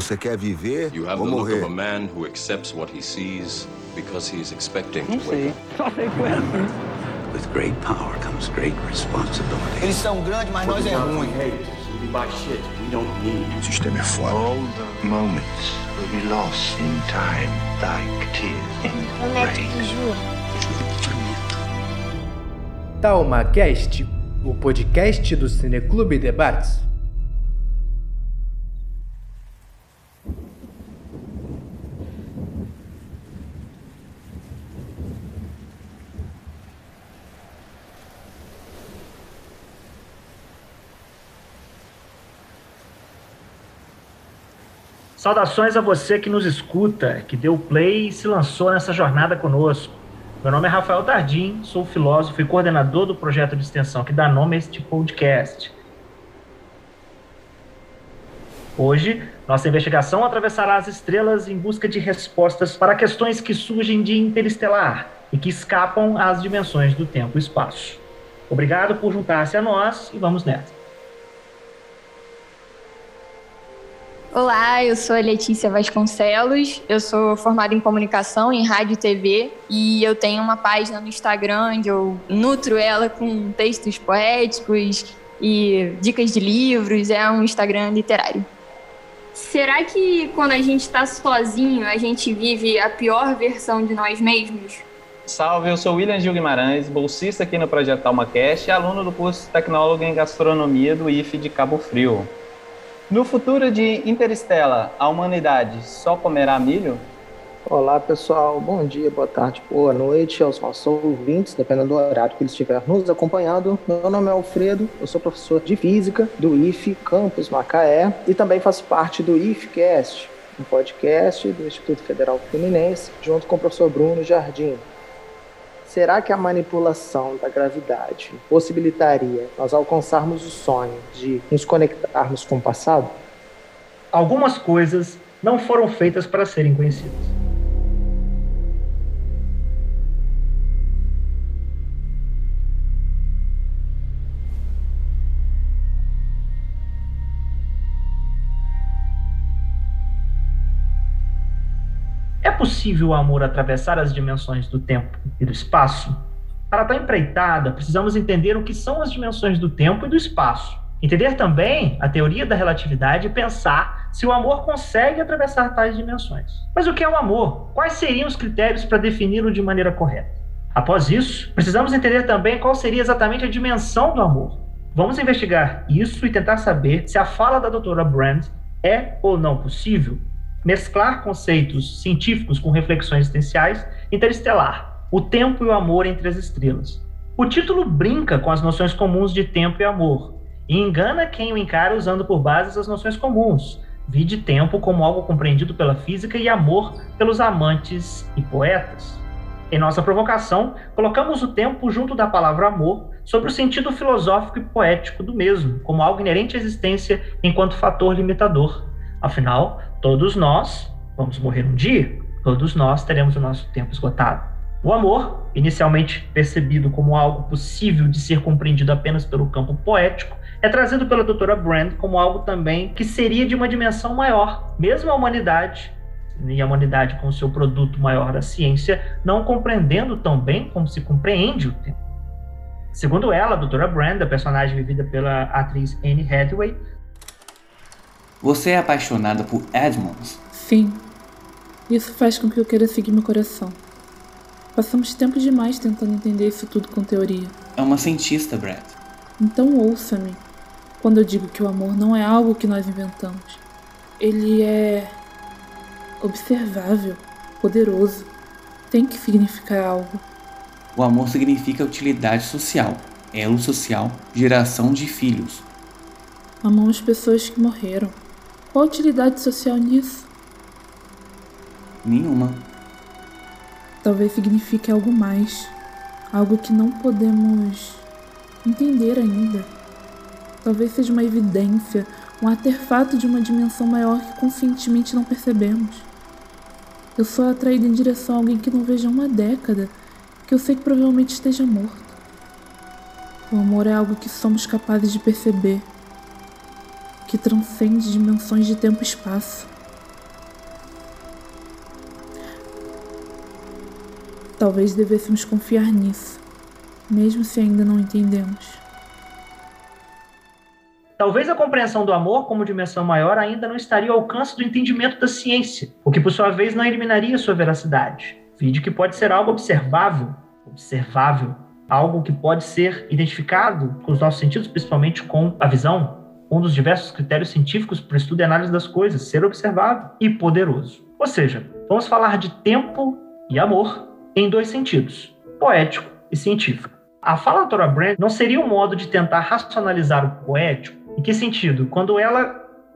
Você quer viver You have ou the look morrer? of a man who accepts what he sees because he is expecting to Não wake sei. up. Só sei que foi assim. With great power comes great responsibility. Eles são grandes, mas nós é ruim. O sistema é foda. All the moments will be lost in time, like tears in rain. juro. TalmaCast, o podcast do Cineclube Debates. Saudações a você que nos escuta, que deu play e se lançou nessa jornada conosco. Meu nome é Rafael Tardim, sou filósofo e coordenador do projeto de extensão que dá nome a este podcast. Hoje, nossa investigação atravessará as estrelas em busca de respostas para questões que surgem de interestelar e que escapam às dimensões do tempo e espaço. Obrigado por juntar-se a nós e vamos nessa. Olá, eu sou a Letícia Vasconcelos, eu sou formada em comunicação em rádio e TV e eu tenho uma página no Instagram onde eu nutro ela com textos poéticos e dicas de livros, é um Instagram literário. Será que quando a gente está sozinho, a gente vive a pior versão de nós mesmos? Salve, eu sou William Gil Guimarães, bolsista aqui no Projeto AlmaCast e aluno do curso Tecnólogo em Gastronomia do IFE de Cabo Frio. No futuro de Interestela, a humanidade só comerá milho? Olá, pessoal. Bom dia, boa tarde, boa noite aos nossos ouvintes, dependendo do horário que eles estiverem nos acompanhando. Meu nome é Alfredo, eu sou professor de Física do IFE Campus Macaé e também faço parte do IFCast, um podcast do Instituto Federal Fluminense, junto com o professor Bruno Jardim. Será que a manipulação da gravidade possibilitaria nós alcançarmos o sonho de nos conectarmos com o passado? Algumas coisas não foram feitas para serem conhecidas. Possível o amor atravessar as dimensões do tempo e do espaço? Para tal empreitada, precisamos entender o que são as dimensões do tempo e do espaço. Entender também a teoria da relatividade e pensar se o amor consegue atravessar tais dimensões. Mas o que é o amor? Quais seriam os critérios para defini-lo de maneira correta? Após isso, precisamos entender também qual seria exatamente a dimensão do amor. Vamos investigar isso e tentar saber se a fala da doutora Brand é ou não possível mesclar conceitos científicos com reflexões existenciais interestelar, o tempo e o amor entre as estrelas. O título brinca com as noções comuns de tempo e amor, e engana quem o encara usando por base as noções comuns, vide tempo como algo compreendido pela física e amor pelos amantes e poetas. Em nossa provocação, colocamos o tempo junto da palavra amor sobre o sentido filosófico e poético do mesmo, como algo inerente à existência enquanto fator limitador. Afinal, todos nós vamos morrer um dia, todos nós teremos o nosso tempo esgotado. O amor, inicialmente percebido como algo possível de ser compreendido apenas pelo campo poético, é trazido pela doutora Brand como algo também que seria de uma dimensão maior, mesmo a humanidade e a humanidade com seu produto maior da ciência não compreendendo tão bem como se compreende o tempo. Segundo ela, a doutora Brand, a personagem vivida pela atriz Anne Hathaway, você é apaixonada por Edmonds? Sim. Isso faz com que eu queira seguir meu coração. Passamos tempo demais tentando entender isso tudo com teoria. É uma cientista, Brad. Então ouça-me quando eu digo que o amor não é algo que nós inventamos. Ele é observável, poderoso. Tem que significar algo. O amor significa utilidade social, elo social, geração de filhos. Amamos pessoas que morreram. Qual a utilidade social nisso? Nenhuma. Talvez signifique algo mais. Algo que não podemos entender ainda. Talvez seja uma evidência, um artefato de uma dimensão maior que conscientemente não percebemos. Eu sou atraída em direção a alguém que não vejo há uma década, que eu sei que provavelmente esteja morto. O amor é algo que somos capazes de perceber, que transcende dimensões de tempo e espaço. Talvez devêssemos confiar nisso, mesmo se ainda não entendemos. Talvez a compreensão do amor como dimensão maior ainda não estaria ao alcance do entendimento da ciência, o que por sua vez não eliminaria sua veracidade. Vide que pode ser algo observável, observável, algo que pode ser identificado com os nossos sentidos, principalmente com a visão, um dos diversos critérios científicos para o estudo e análise das coisas, ser observável e poderoso. Ou seja, vamos falar de tempo e amor em dois sentidos, poético e científico. A fala Tora Brand não seria um modo de tentar racionalizar o poético? Em que sentido? Quando ela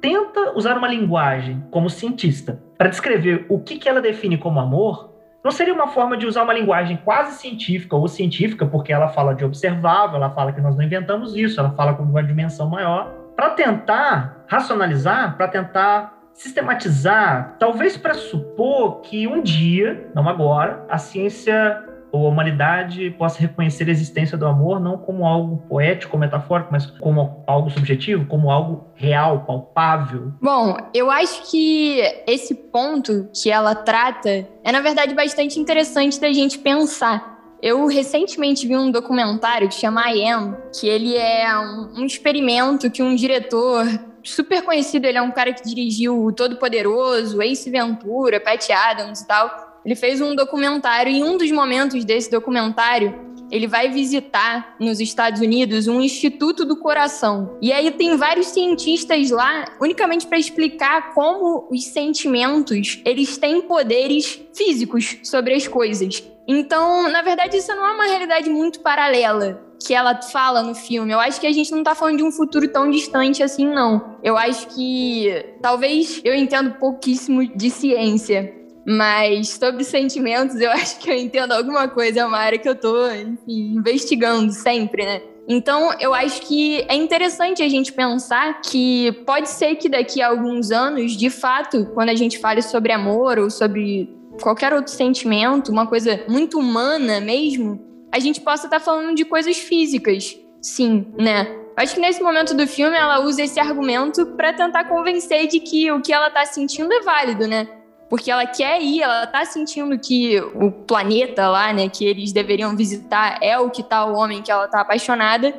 tenta usar uma linguagem como cientista para descrever o que ela define como amor, não seria uma forma de usar uma linguagem quase científica ou científica, porque ela fala de observável, ela fala que nós não inventamos isso, ela fala com uma dimensão maior, para tentar racionalizar, para tentar sistematizar, talvez para supor que um dia, não agora, a ciência ou a humanidade possa reconhecer a existência do amor não como algo poético, metafórico, mas como algo subjetivo, como algo real, palpável. Bom, eu acho que esse ponto que ela trata é, na verdade, bastante interessante da gente pensar. Eu recentemente vi um documentário que chama I Am, que ele é um, um experimento que um diretor super conhecido, ele é um cara que dirigiu o Todo Poderoso, Ace Ventura, Pat Adams e tal. Ele fez um documentário e um dos momentos desse documentário, ele vai visitar nos Estados Unidos um Instituto do Coração. E aí tem vários cientistas lá, unicamente para explicar como os sentimentos, eles têm poderes físicos sobre as coisas. Então, na verdade, isso não é uma realidade muito paralela que ela fala no filme. Eu acho que a gente não tá falando de um futuro tão distante assim, não. Eu acho que talvez eu entendo pouquíssimo de ciência, mas sobre sentimentos eu acho que eu entendo alguma coisa, é uma área que eu tô, enfim, investigando sempre, né? Então, eu acho que é interessante a gente pensar que pode ser que daqui a alguns anos, de fato, quando a gente fale sobre amor ou sobre qualquer outro sentimento, uma coisa muito humana mesmo, a gente possa estar tá falando de coisas físicas, sim, né? Acho que nesse momento do filme ela usa esse argumento para tentar convencer de que o que ela tá sentindo é válido, né? Porque ela quer ir, ela tá sentindo que o planeta lá, né, que eles deveriam visitar é o que tá o homem que ela tá apaixonada,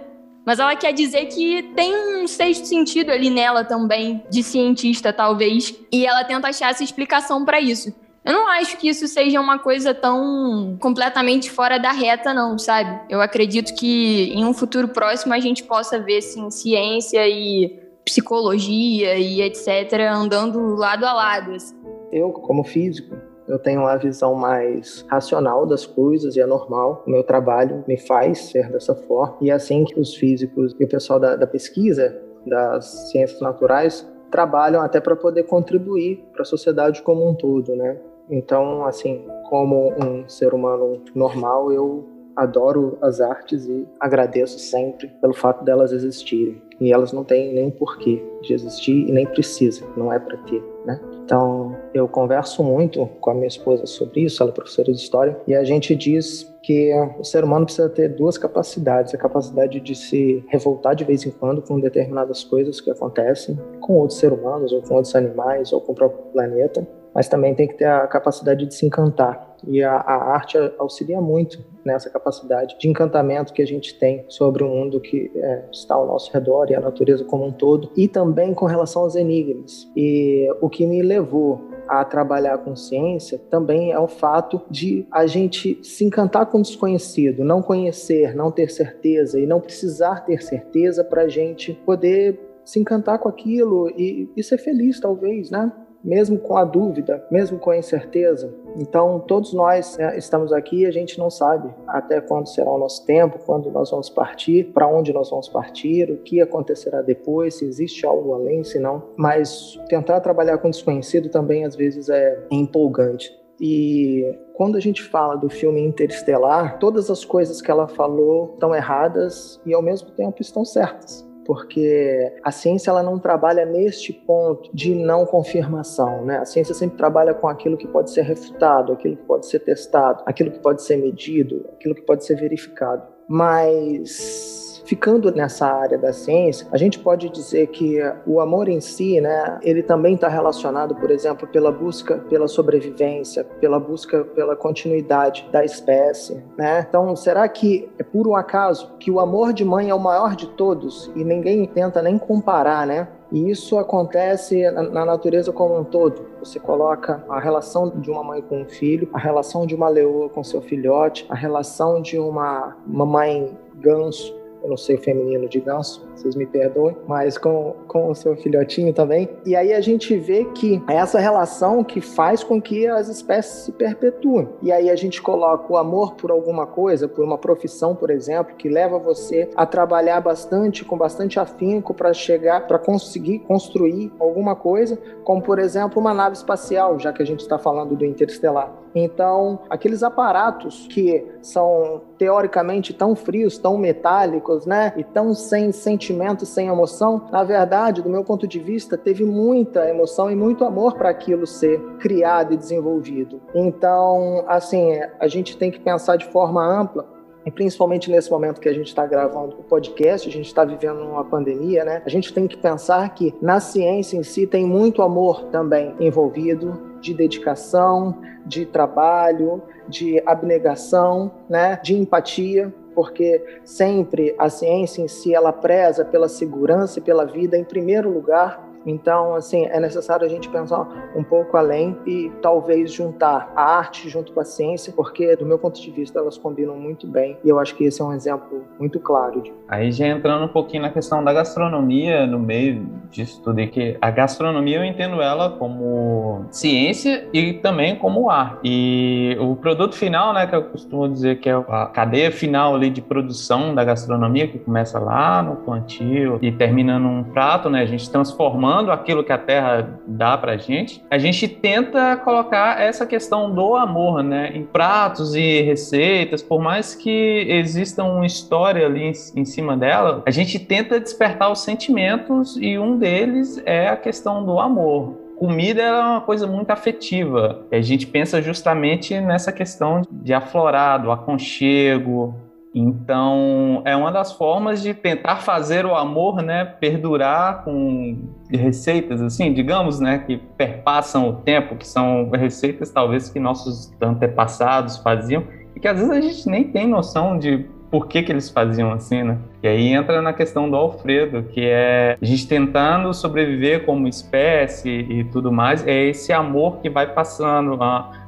mas ela quer dizer que tem um sexto sentido ali nela também, de cientista talvez, e ela tenta achar essa explicação para isso. Eu não acho que isso seja uma coisa tão completamente fora da reta, não, sabe? Eu acredito que em um futuro próximo a gente possa ver, sim, ciência e psicologia e etc. andando lado a lado. Assim. Eu, como físico, eu tenho uma visão mais racional das coisas e é normal. O meu trabalho me faz ser dessa forma. E é assim que os físicos e o pessoal da, da pesquisa das ciências naturais trabalham até para poder contribuir para a sociedade como um todo, né? Então, assim, como um ser humano normal, eu adoro as artes e agradeço sempre pelo fato delas existirem. E elas não têm nem porquê de existir e nem precisa, não é para ter, né? Então, eu converso muito com a minha esposa sobre isso, ela é professora de história, e a gente diz que o ser humano precisa ter duas capacidades: a capacidade de se revoltar de vez em quando com determinadas coisas que acontecem com outros seres humanos, ou com outros animais, ou com o próprio planeta, mas também tem que ter a capacidade de se encantar. E a, a, arte auxilia muito nessa capacidade de encantamento que a gente tem sobre o mundo que é, está ao nosso redor e a natureza como um todo, e também com relação aos enigmas. E o que me levou a trabalhar com ciência também é o fato de a gente se encantar com o desconhecido, não conhecer, não ter certeza e não precisar ter certeza para a gente poder se encantar com aquilo e, e ser feliz, talvez, né? Mesmo com a dúvida, mesmo com a incerteza. Então, todos nós né, estamos aqui e a gente não sabe até quando será o nosso tempo, quando nós vamos partir, para onde nós vamos partir, o que acontecerá depois, se existe algo além, se não. Mas tentar trabalhar com desconhecido também às vezes é empolgante. E quando a gente fala do filme Interestelar, todas as coisas que ela falou estão erradas e ao mesmo tempo estão certas porque a ciência ela não trabalha neste ponto de não confirmação, né? A ciência sempre trabalha com aquilo que pode ser refutado, aquilo que pode ser testado, aquilo que pode ser medido, aquilo que pode ser verificado. Mas ficando nessa área da ciência, a gente pode dizer que o amor em si, né, ele também está relacionado, por exemplo, pela busca pela sobrevivência, pela busca pela continuidade da espécie, né? Então, será que é por um acaso que o amor de mãe é o maior de todos e ninguém tenta nem comparar, né? E isso acontece na natureza como um todo. Você coloca a relação de uma mãe com um filho, a relação de uma leoa com seu filhote, a relação de uma, uma mãe ganso eu não sei o feminino de ganso, vocês me perdoem, mas com, com o seu filhotinho também. E aí a gente vê que é essa relação que faz com que as espécies se perpetuem. E aí a gente coloca o amor por alguma coisa, por uma profissão, por exemplo, que leva você a trabalhar bastante, com bastante afinco para chegar, para conseguir construir alguma coisa, como por exemplo uma nave espacial, já que a gente está falando do interestelar. Então, aqueles aparatos que são teoricamente tão frios, tão metálicos, né, e tão sem sentimento, sem emoção, na verdade, do meu ponto de vista, teve muita emoção e muito amor para aquilo ser criado e desenvolvido. Então, assim, a gente tem que pensar de forma ampla e principalmente nesse momento que a gente está gravando o podcast, a gente está vivendo uma pandemia, né? A gente tem que pensar que na ciência em si tem muito amor também envolvido, de dedicação, de trabalho, de abnegação, né, de empatia, porque sempre a ciência em si ela preza pela segurança e pela vida em primeiro lugar então, assim, é necessário a gente pensar um pouco além e talvez juntar a arte junto com a ciência, porque, do meu ponto de vista, elas combinam muito bem e eu acho que esse é um exemplo muito claro. De... Aí já entrando um pouquinho na questão da gastronomia no meio disso tudo, que a gastronomia eu entendo ela como ciência e também como arte. E o produto final, né, que eu costumo dizer que é a cadeia final ali de produção da gastronomia, que começa lá no plantio e termina num prato, né, a gente transformando tomando aquilo que a terra dá pra gente, a gente tenta colocar essa questão do amor, né, em pratos e receitas, por mais que exista uma história ali em, cima dela, a gente tenta despertar os sentimentos e um deles é a questão do amor comida é uma coisa muito afetiva. A gente pensa justamente nessa questão de aflorar, do aconchego, então, é uma das formas de tentar fazer o amor, né, perdurar com receitas assim, digamos, né, que perpassam o tempo, que são receitas talvez que nossos antepassados faziam e que às vezes a gente nem tem noção de por que, que eles faziam assim, né? E aí entra na questão do Alfredo, que é a gente tentando sobreviver como espécie e tudo mais, é esse amor que vai passando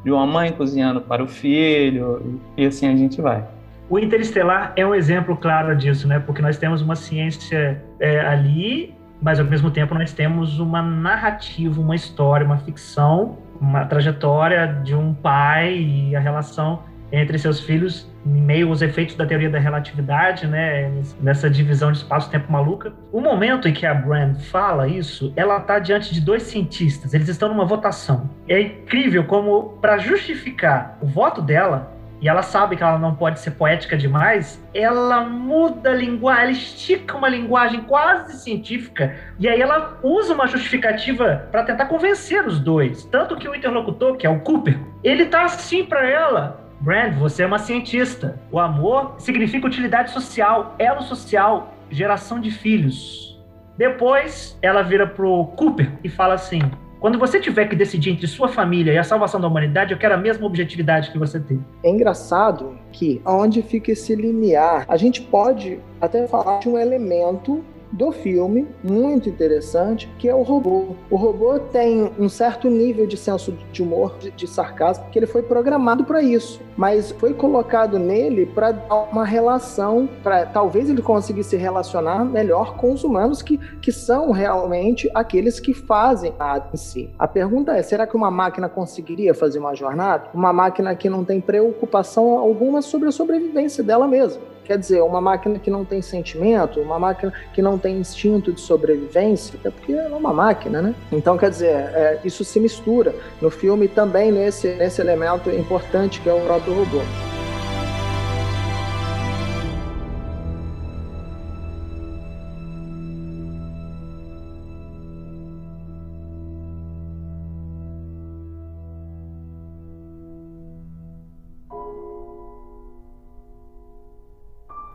de uma mãe cozinhando para o filho, e assim a gente vai. O Interestelar é um exemplo claro disso, né? Porque nós temos uma ciência é, ali, mas ao mesmo tempo nós temos uma narrativa, uma história, uma ficção, uma trajetória de um pai e a relação entre seus filhos em meio aos efeitos da teoria da relatividade, né, nessa divisão de espaço-tempo maluca. O momento em que a Brand fala isso, ela está diante de dois cientistas, eles estão numa votação. É incrível como, para justificar o voto dela, e ela sabe que ela não pode ser poética demais, ela muda a linguagem, ela estica uma linguagem quase científica, e aí ela usa uma justificativa para tentar convencer os dois. Tanto que o interlocutor, que é o Cooper, ele tá assim para ela. Brand, você é uma cientista. O amor significa utilidade social, elo social, geração de filhos. Depois, ela vira pro Cooper e fala assim: quando você tiver que decidir entre sua família e a salvação da humanidade, eu quero a mesma objetividade que você tem. É engraçado que onde fica esse limiar, a gente pode até falar de um elemento do filme, muito interessante, que é o robô. O robô tem um certo nível de senso de humor, de, de sarcasmo, que ele foi programado para isso, mas foi colocado nele para dar uma relação, para talvez ele conseguisse se relacionar melhor com os humanos que, que são realmente aqueles que fazem a em si. A pergunta é: será que uma máquina conseguiria fazer uma jornada? Uma máquina que não tem preocupação alguma sobre a sobrevivência dela mesma. Quer dizer, uma máquina que não tem sentimento, uma máquina que não tem instinto de sobrevivência, é porque é uma máquina, né? Então, quer dizer, é, isso se mistura no filme também nesse, nesse elemento importante que é o próprio robô.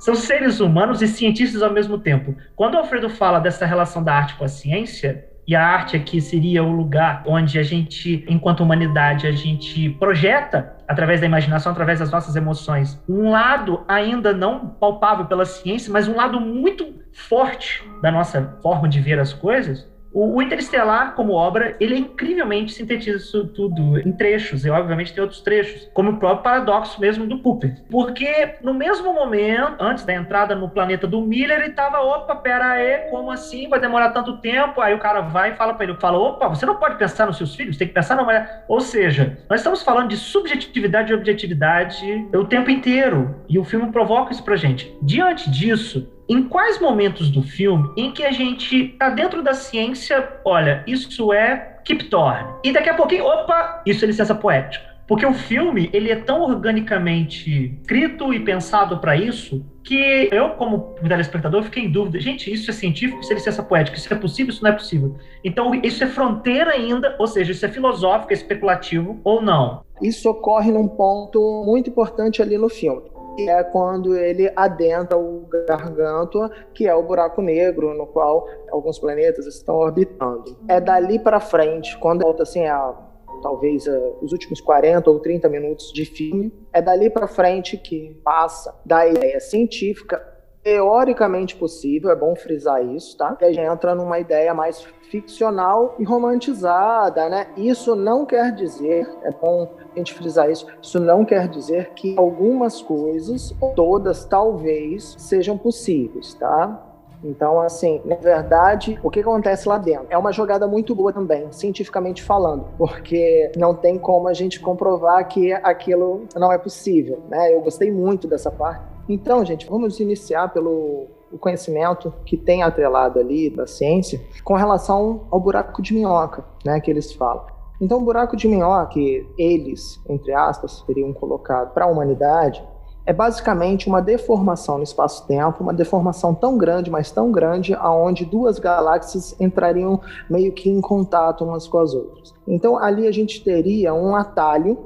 São seres humanos e cientistas ao mesmo tempo. Quando o Alfredo fala dessa relação da arte com a ciência, e a arte aqui seria o lugar onde a gente, enquanto humanidade, a gente projeta através da imaginação, através das nossas emoções, um lado ainda não palpável pela ciência, mas um lado muito forte da nossa forma de ver as coisas. O, o Interestelar, como obra, ele é incrivelmente sintetiza isso tudo em trechos, e obviamente tem outros trechos, como o próprio paradoxo mesmo do Cooper. Porque no mesmo momento, antes da entrada no planeta do Miller, ele tava, opa, pera aí, como assim? Vai demorar tanto tempo? Aí o cara vai e fala para ele, fala, opa, você não pode pensar nos seus filhos, tem que pensar na mulher. Ou seja, nós estamos falando de subjetividade e objetividade o tempo inteiro, e o filme provoca isso pra gente. Diante disso, em quais momentos do filme em que a gente tá dentro da ciência, olha, isso é Kip Thorne. E daqui a pouquinho, opa, isso é licença poética. Porque o filme, ele é tão organicamente escrito e pensado para isso, que eu, como telespectador, fiquei em dúvida. Gente, isso é científico, isso é licença poética, isso é possível, isso não é possível. Então, isso é fronteira ainda, ou seja, isso é filosófico, é especulativo ou não. Isso ocorre num ponto muito importante ali no filme que é quando ele adentra o Gargantua, que é o buraco negro no qual alguns planetas estão orbitando. É dali para frente, quando volta assim a talvez os últimos 40 ou 30 minutos de filme, é dali para frente que passa da ideia científica teoricamente possível, é bom frisar isso, tá? E a gente entra numa ideia mais ficcional e romantizada, né? Isso não quer dizer, é bom a gente frisar isso, isso não quer dizer que algumas coisas, ou todas, talvez, sejam possíveis, tá? Então, assim, na verdade, o que acontece lá dentro? É uma jogada muito boa também, cientificamente falando, porque não tem como a gente comprovar que aquilo não é possível, né? Eu gostei muito dessa parte. Então, gente, vamos iniciar pelo o conhecimento que tem atrelado ali da ciência com relação ao buraco de minhoca, né, que eles falam. Então, o buraco de minhoca que eles, entre aspas, teriam colocado para a humanidade é basicamente uma deformação no espaço-tempo, uma deformação tão grande, mas tão grande, aonde duas galáxias entrariam meio que em contato umas com as outras. Então, ali a gente teria um atalho,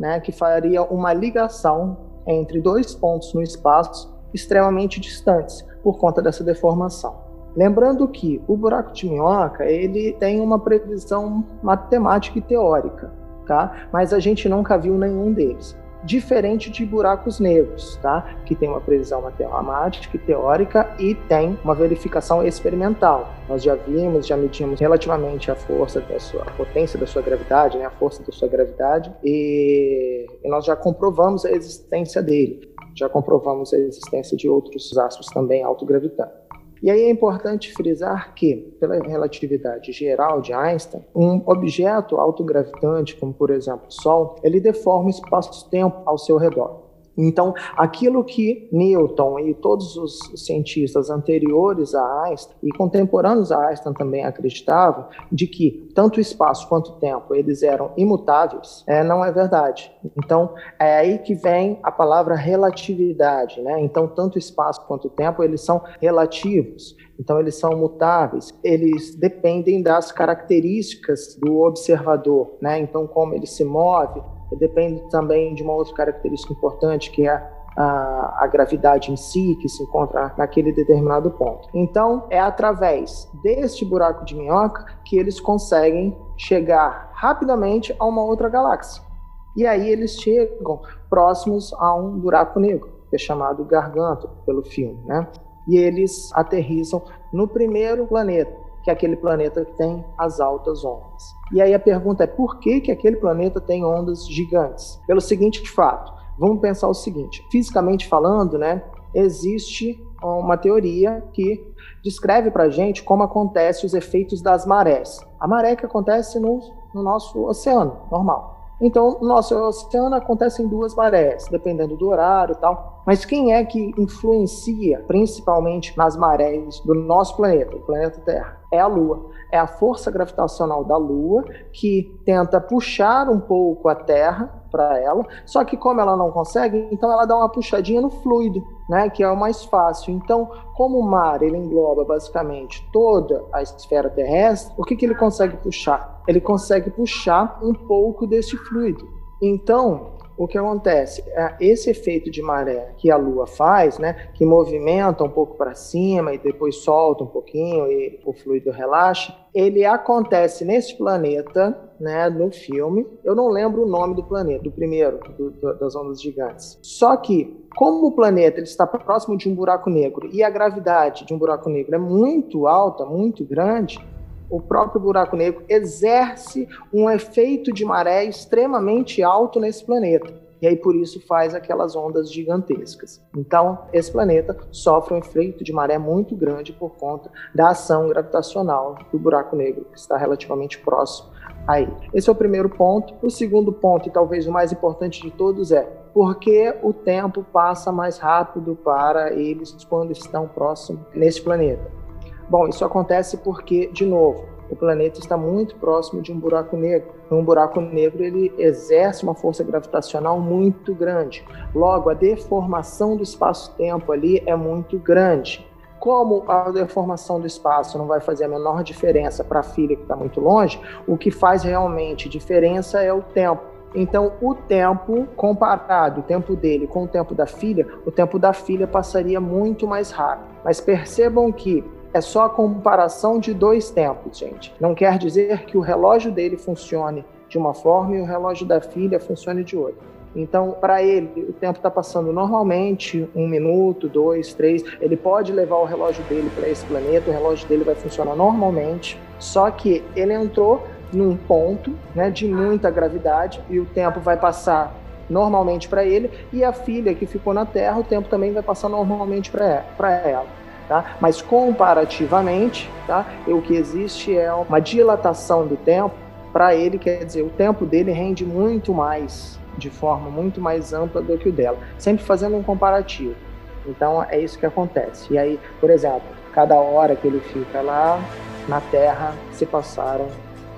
né, que faria uma ligação entre dois pontos no espaço extremamente distantes por conta dessa deformação. Lembrando que o buraco de minhoca ele tem uma previsão matemática e teórica, tá? Mas a gente nunca viu nenhum deles. Diferente de buracos negros, tá? Que tem uma previsão matemática e teórica e tem uma verificação experimental. Nós já vimos, já medimos relativamente a força da sua, a potência da sua gravidade, né? A força da sua gravidade e, e nós já comprovamos a existência dele. Já comprovamos a existência de outros astros também autogravitantes. E aí é importante frisar que, pela relatividade geral de Einstein, um objeto autogravitante, como por exemplo o Sol, ele deforma o espaço-tempo ao seu redor. Então, aquilo que Newton e todos os cientistas anteriores a Einstein e contemporâneos a Einstein também acreditavam de que tanto espaço quanto tempo eles eram imutáveis, é, não é verdade. Então, é aí que vem a palavra relatividade, né? Então, tanto espaço quanto tempo eles são relativos. Então, eles são mutáveis, eles dependem das características do observador, né? Então, como ele se move, depende também de uma outra característica importante, que é a, a, gravidade em si, que se encontra naquele determinado ponto. Então, é através deste buraco de minhoca que eles conseguem chegar rapidamente a uma outra galáxia. E aí eles chegam próximos a um buraco negro, que é chamado Gargantua pelo filme, né? E eles aterrissam no primeiro planeta, que aquele planeta que tem as altas ondas. E aí a pergunta é por que, que aquele planeta tem ondas gigantes? Pelo seguinte fato, vamos pensar o seguinte, fisicamente falando, né, existe uma teoria que descreve para gente como acontecem os efeitos das marés. A maré que acontece no, no nosso oceano, normal. Então, no nosso oceano acontecem duas marés, dependendo do horário e tal. Mas quem é que influencia principalmente nas marés do nosso planeta, o planeta Terra? é a Lua. É a força gravitacional da Lua que tenta puxar um pouco a Terra para ela, só que como ela não consegue, então ela dá uma puxadinha no fluido, né, que é o mais fácil. Então, como o mar ele engloba basicamente toda a esfera terrestre, o que, que ele consegue puxar? Ele consegue puxar um pouco desse fluido. Então, o que acontece? É, esse efeito de maré que a Lua faz, né, que movimenta um pouco para cima e depois solta um pouquinho e o fluido relaxa, ele acontece nesse planeta, né, no filme. Eu não lembro o nome do planeta, do primeiro, do, do, das ondas gigantes. Só que, como o planeta ele está próximo de um buraco negro e a gravidade de um buraco negro é muito alta, muito grande, o próprio buraco negro exerce um efeito de maré extremamente alto nesse planeta. E aí por isso faz aquelas ondas gigantescas. Então, esse planeta sofre um efeito de maré muito grande por conta da ação gravitacional do buraco negro, que está relativamente próximo a ele. Esse é o primeiro ponto. O segundo ponto, e talvez o mais importante de todos, é porque o tempo passa mais rápido para eles quando estão próximos nesse planeta. Bom, isso acontece porque, de novo, o planeta está muito próximo de um buraco negro. Um buraco negro ele exerce uma força gravitacional muito grande. Logo, a deformação do espaço-tempo ali é muito grande. Como a deformação do espaço não vai fazer a menor diferença para a filha que está muito longe, o que faz realmente diferença é o tempo. Então, o tempo comparado, o tempo dele com o tempo da filha, o tempo da filha passaria muito mais rápido. Mas percebam que é só a comparação de dois tempos, gente. Não quer dizer que o relógio dele funcione de uma forma e o relógio da filha funcione de outra. Então, para ele, o tempo está passando normalmente, um minuto, dois, três. Ele pode levar o relógio dele para esse planeta, o relógio dele vai funcionar normalmente. Só que ele entrou num ponto né, de muita gravidade e o tempo vai passar normalmente para ele, e a filha que ficou na Terra, o tempo também vai passar normalmente para ela. Tá? Mas comparativamente, tá? o que existe é uma dilatação do tempo. Para ele, quer dizer, o tempo dele rende muito mais, de forma muito mais ampla do que o dela, sempre fazendo um comparativo. Então é isso que acontece. E aí, por exemplo, cada hora que ele fica lá na Terra se passaram,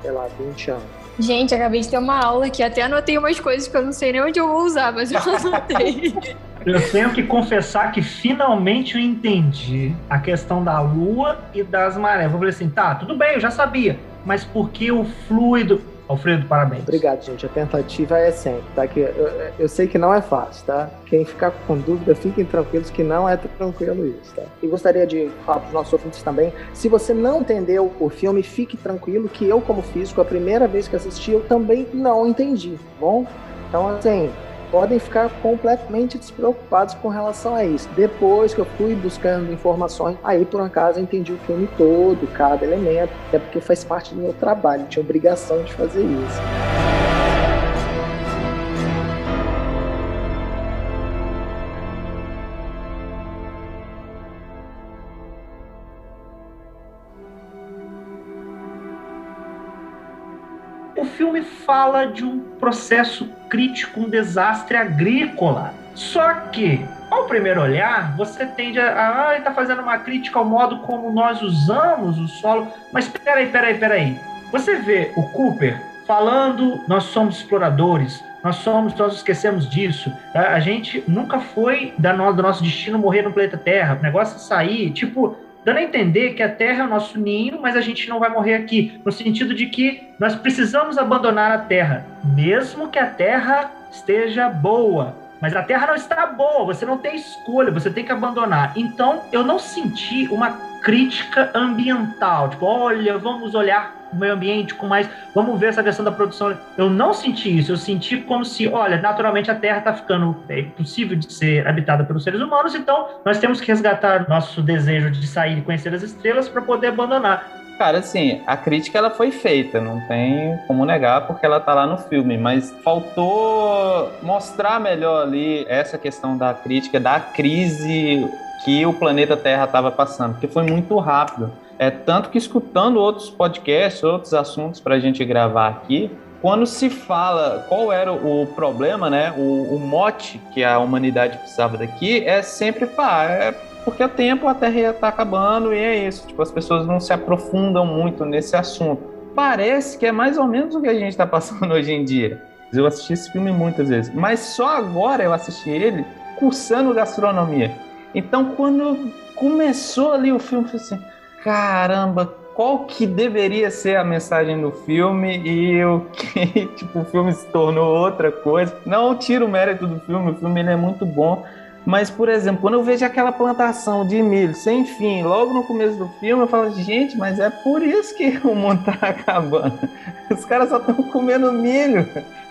sei lá, 20 anos. Gente, acabei de ter uma aula aqui, até anotei umas coisas que eu não sei nem onde eu vou usar, mas eu anotei. Eu tenho que confessar que finalmente eu entendi a questão da lua e das marés. Eu falei assim, tá, tudo bem, eu já sabia. Mas por que o fluido. Alfredo, parabéns. Obrigado, gente. A tentativa é sempre, tá? Que eu, eu, sei que não é fácil, tá? Quem ficar com dúvida, fiquem tranquilos que não é tranquilo isso, tá? E gostaria de falar para os nossos ouvintes também, se você não entendeu o filme, fique tranquilo que eu, como físico, a primeira vez que assisti, eu também não entendi, tá bom? Então, assim, podem ficar completamente despreocupados com relação a isso. Depois que eu fui buscando informações, aí por acaso eu entendi o filme todo, cada elemento, até porque faz parte do meu trabalho, tinha obrigação de fazer isso. Fala de um processo crítico, um desastre agrícola. Só que, ao primeiro olhar, você tende a. Ah, ele está fazendo uma crítica ao modo como nós usamos o solo. Mas peraí, peraí, peraí. Você vê o Cooper falando: nós somos exploradores, nós somos, nós esquecemos disso. A, gente nunca foi da do nosso destino morrer no planeta Terra. O negócio é sair, tipo, dando a entender que a Terra é o nosso ninho, mas a gente não vai morrer aqui, no sentido de que nós precisamos abandonar a Terra, mesmo que a Terra esteja boa. Mas a Terra não está boa, você não tem escolha, você tem que abandonar. Então, eu não senti uma crítica ambiental, tipo, olha, vamos olhar meio ambiente com mais, vamos ver essa questão da produção. Eu não senti isso, eu senti como se, olha, naturalmente a Terra está ficando é impossível de ser habitada pelos seres humanos, então nós temos que resgatar nosso desejo de sair e conhecer as estrelas para poder abandonar. Cara, assim, a crítica ela foi feita, não tem como negar porque ela tá lá no filme, mas faltou mostrar melhor ali essa questão da crítica, da crise que o planeta Terra estava passando, porque foi muito rápido. É tanto que escutando outros podcasts, outros assuntos para a gente gravar aqui, quando se fala qual era o problema, né, o, o mote que a humanidade precisava daqui, é sempre pá, é porque o tempo a Terra está acabando e é isso. Tipo, as pessoas não se aprofundam muito nesse assunto. Parece que é mais ou menos o que a gente está passando hoje em dia. Eu assisti esse filme muitas vezes, mas só agora eu assisti ele cursando gastronomia. Então, quando começou ali o filme, eu falei assim: caramba, qual que deveria ser a mensagem do filme e o que, tipo, o filme se tornou outra coisa. Não tiro o mérito do filme, o filme é muito bom, mas, por exemplo, quando eu vejo aquela plantação de milho sem fim, logo no começo do filme, eu falo, gente, mas é por isso que o mundo tá acabando. Os caras só estão comendo milho.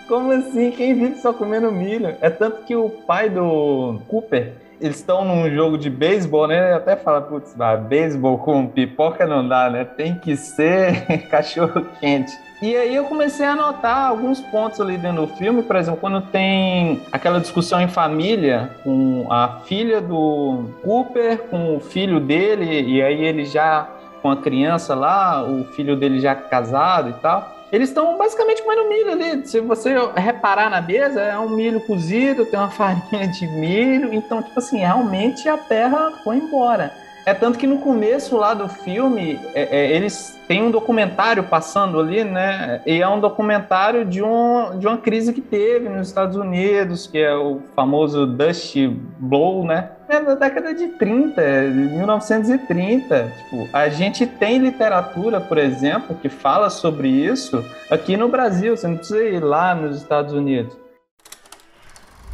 Como assim? Quem vive só comendo milho? É tanto que o pai do Cooper, eles estão num jogo de beisebol, né? Até fala, putz, beisebol com pipoca não dá, né? Tem que ser cachorro quente. E aí eu comecei a notar alguns pontos ali dentro do filme, por exemplo, quando tem aquela discussão em família com a filha do Cooper, com o filho dele, e aí ele já com a criança lá, o filho dele já casado e tal. Eles estão basicamente comendo milho ali. Se você reparar na mesa, é um milho cozido, tem uma farinha de milho. Então, tipo assim, realmente a terra foi embora. É tanto que no começo lá do filme, é, é, eles têm um documentário passando ali, né? E é um documentário de, um, de uma crise que teve nos Estados Unidos, que é o famoso Dust Blow, né? É da década de 30, 1930. Tipo, a gente tem literatura, por exemplo, que fala sobre isso aqui no Brasil. Você não precisa ir lá nos Estados Unidos.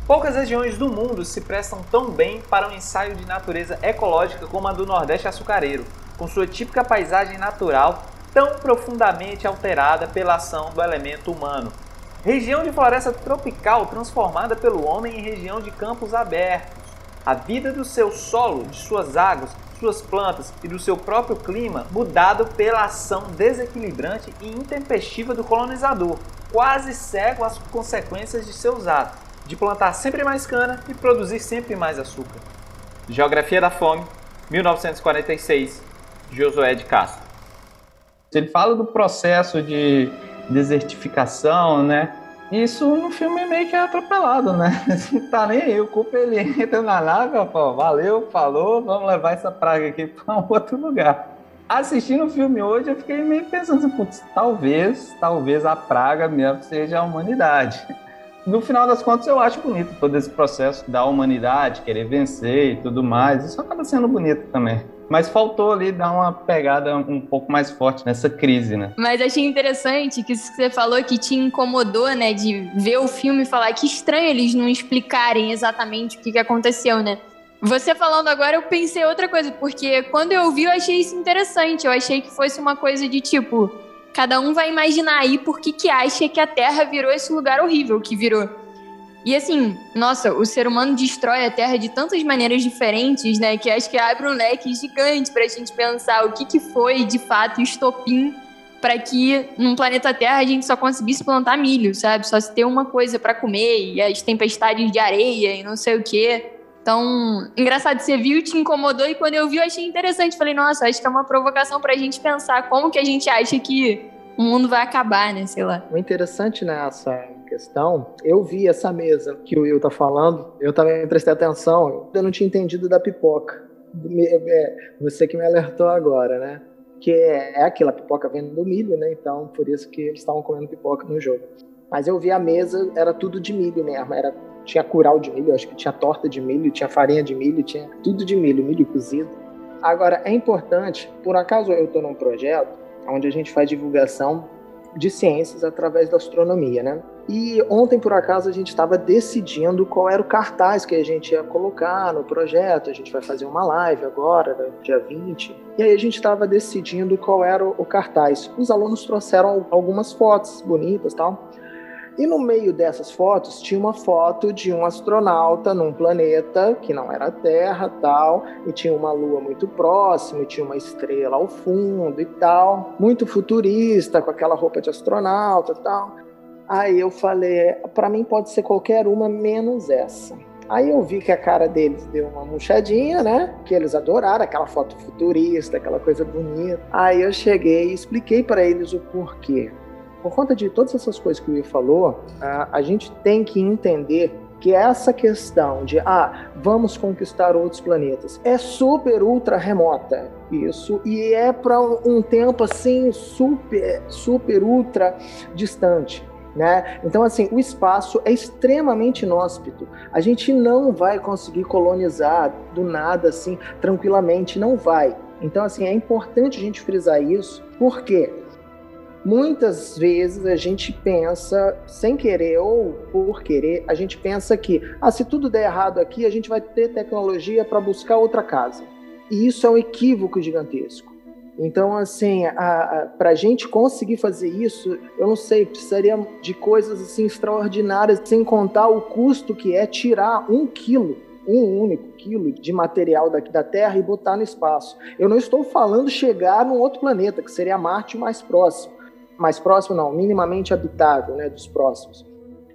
Poucas regiões do mundo se prestam tão bem para um ensaio de natureza ecológica como a do Nordeste açucareiro, com sua típica paisagem natural tão profundamente alterada pela ação do elemento humano. Região de floresta tropical transformada pelo homem em região de campos abertos. A vida do seu solo, de suas águas, suas plantas e do seu próprio clima mudado pela ação desequilibrante e intempestiva do colonizador, quase cego às consequências de seus atos de plantar sempre mais cana e produzir sempre mais açúcar. Geografia da Fome, 1946, Josué de Castro. Ele fala do processo de desertificação, né? Isso no filme é meio que atropelado, né? Não tá nem aí, o culpa ele entra na nave, pô, valeu, falou, vamos levar essa praga aqui para um outro lugar. Assistindo o filme hoje, eu fiquei meio pensando, putz, talvez, talvez a praga mesmo seja a humanidade no final das contas, eu acho bonito todo esse processo da humanidade, querer vencer e tudo mais. Isso acaba sendo bonito também. Mas faltou ali dar uma pegada um pouco mais forte nessa crise, né? Mas achei interessante que você falou que te incomodou, né? De ver o filme e falar que estranho eles não explicarem exatamente o que, que aconteceu, né? Você falando agora, eu pensei outra coisa, porque quando eu vi, eu achei isso interessante. Eu achei que fosse uma coisa de tipo, Cada um vai imaginar aí por que, que acha que a Terra virou esse lugar horrível que virou. E assim, nossa, o ser humano destrói a Terra de tantas maneiras diferentes, né? Que acho que abre um leque gigante para a gente pensar o que, que foi de fato o estopim para que num planeta Terra a gente só conseguisse plantar milho, sabe? Só se ter uma coisa para comer e as tempestades de areia e não sei o quê. Então, engraçado, você viu, te incomodou e quando eu vi eu achei interessante. Falei, nossa, acho que é uma provocação pra gente pensar como que a gente acha que o mundo vai acabar, né? Sei lá. O interessante nessa questão, eu vi essa mesa que o Will tá falando, eu também prestei atenção, eu não tinha entendido da pipoca. É, você que me alertou agora, né? Que é, é aquilo, a pipoca vem do milho, né? Então, por isso que eles estavam comendo pipoca no jogo. Mas eu vi a mesa, era tudo de milho mesmo, era tinha curau de milho, acho que tinha torta de milho, tinha farinha de milho, tinha tudo de milho, milho cozido. Agora, é importante, por acaso eu estou num projeto onde a gente faz divulgação de ciências através da astronomia, né? E ontem, por acaso, a gente estava decidindo qual era o cartaz que a gente ia colocar no projeto. A gente vai fazer uma live agora, né, dia 20. E aí a gente estava decidindo qual era o cartaz. Os alunos trouxeram algumas fotos bonitas tal. E no meio dessas fotos tinha uma foto de um astronauta num planeta que não era a Terra, tal, e tinha uma lua muito próxima, e tinha uma estrela ao fundo e tal, muito futurista, com aquela roupa de astronauta, tal. Aí eu falei, para mim pode ser qualquer uma menos essa. Aí eu vi que a cara deles deu uma murchadinha, né? Que eles adoraram aquela foto futurista, aquela coisa bonita. Aí eu cheguei e expliquei para eles o porquê por conta de todas essas coisas que o Will falou, a, gente tem que entender que essa questão de ah, vamos conquistar outros planetas é super ultra remota isso e é para um tempo assim super super ultra distante. Né? Então, assim, o espaço é extremamente inóspito. A gente não vai conseguir colonizar do nada, assim, tranquilamente, não vai. Então, assim, é importante a gente frisar isso, porque muitas vezes a gente pensa, sem querer ou por querer, a gente pensa que, ah, se tudo der errado aqui, a gente vai ter tecnologia para buscar outra casa. E isso é um equívoco gigantesco. Então, assim, para a gente conseguir fazer isso, eu não sei, precisaria de coisas assim extraordinárias, sem contar o custo que é tirar um quilo, um único quilo de material daqui da Terra e botar no espaço. Eu não estou falando chegar num outro planeta, que seria Marte mais próximo. Mais próximo não, minimamente habitável, né, dos próximos.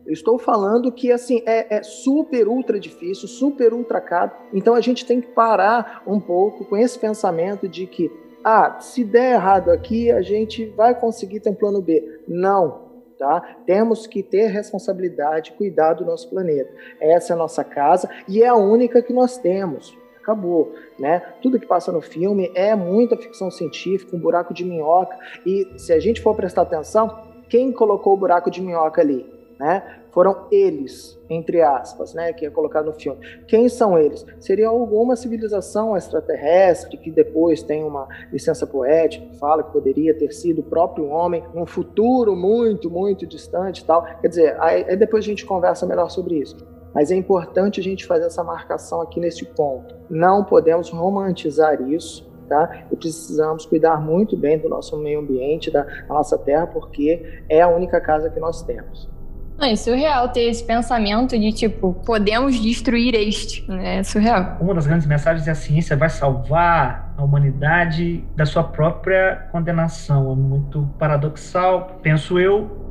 Eu estou falando que assim é, é, super ultra difícil, super ultra caro. Então a gente tem que parar um pouco com esse pensamento de que ah, se der errado aqui, a gente vai conseguir ter um plano B. Não, tá? Temos que ter responsabilidade, cuidar do nosso planeta. Essa é a nossa casa e é a única que nós temos. Acabou, né? Tudo que passa no filme é muita ficção científica, um buraco de minhoca. E se a gente for prestar atenção, quem colocou o buraco de minhoca ali? Né? Foram eles, entre aspas, né, que é colocado no filme. Quem são eles? Seria alguma civilização extraterrestre que depois tem uma licença poética, fala que poderia ter sido o próprio homem num futuro muito, muito distante, tal. Quer dizer, aí, aí depois a gente conversa melhor sobre isso. Mas é importante a gente fazer essa marcação aqui nesse ponto. Não podemos romantizar isso, Tá? E precisamos cuidar muito bem do nosso meio ambiente, da nossa terra, porque é a única casa que nós temos. É surreal ter esse pensamento de tipo, podemos destruir este. Né? É surreal. Uma das grandes mensagens é a ciência vai salvar a humanidade da sua própria condenação. É muito paradoxal, penso eu,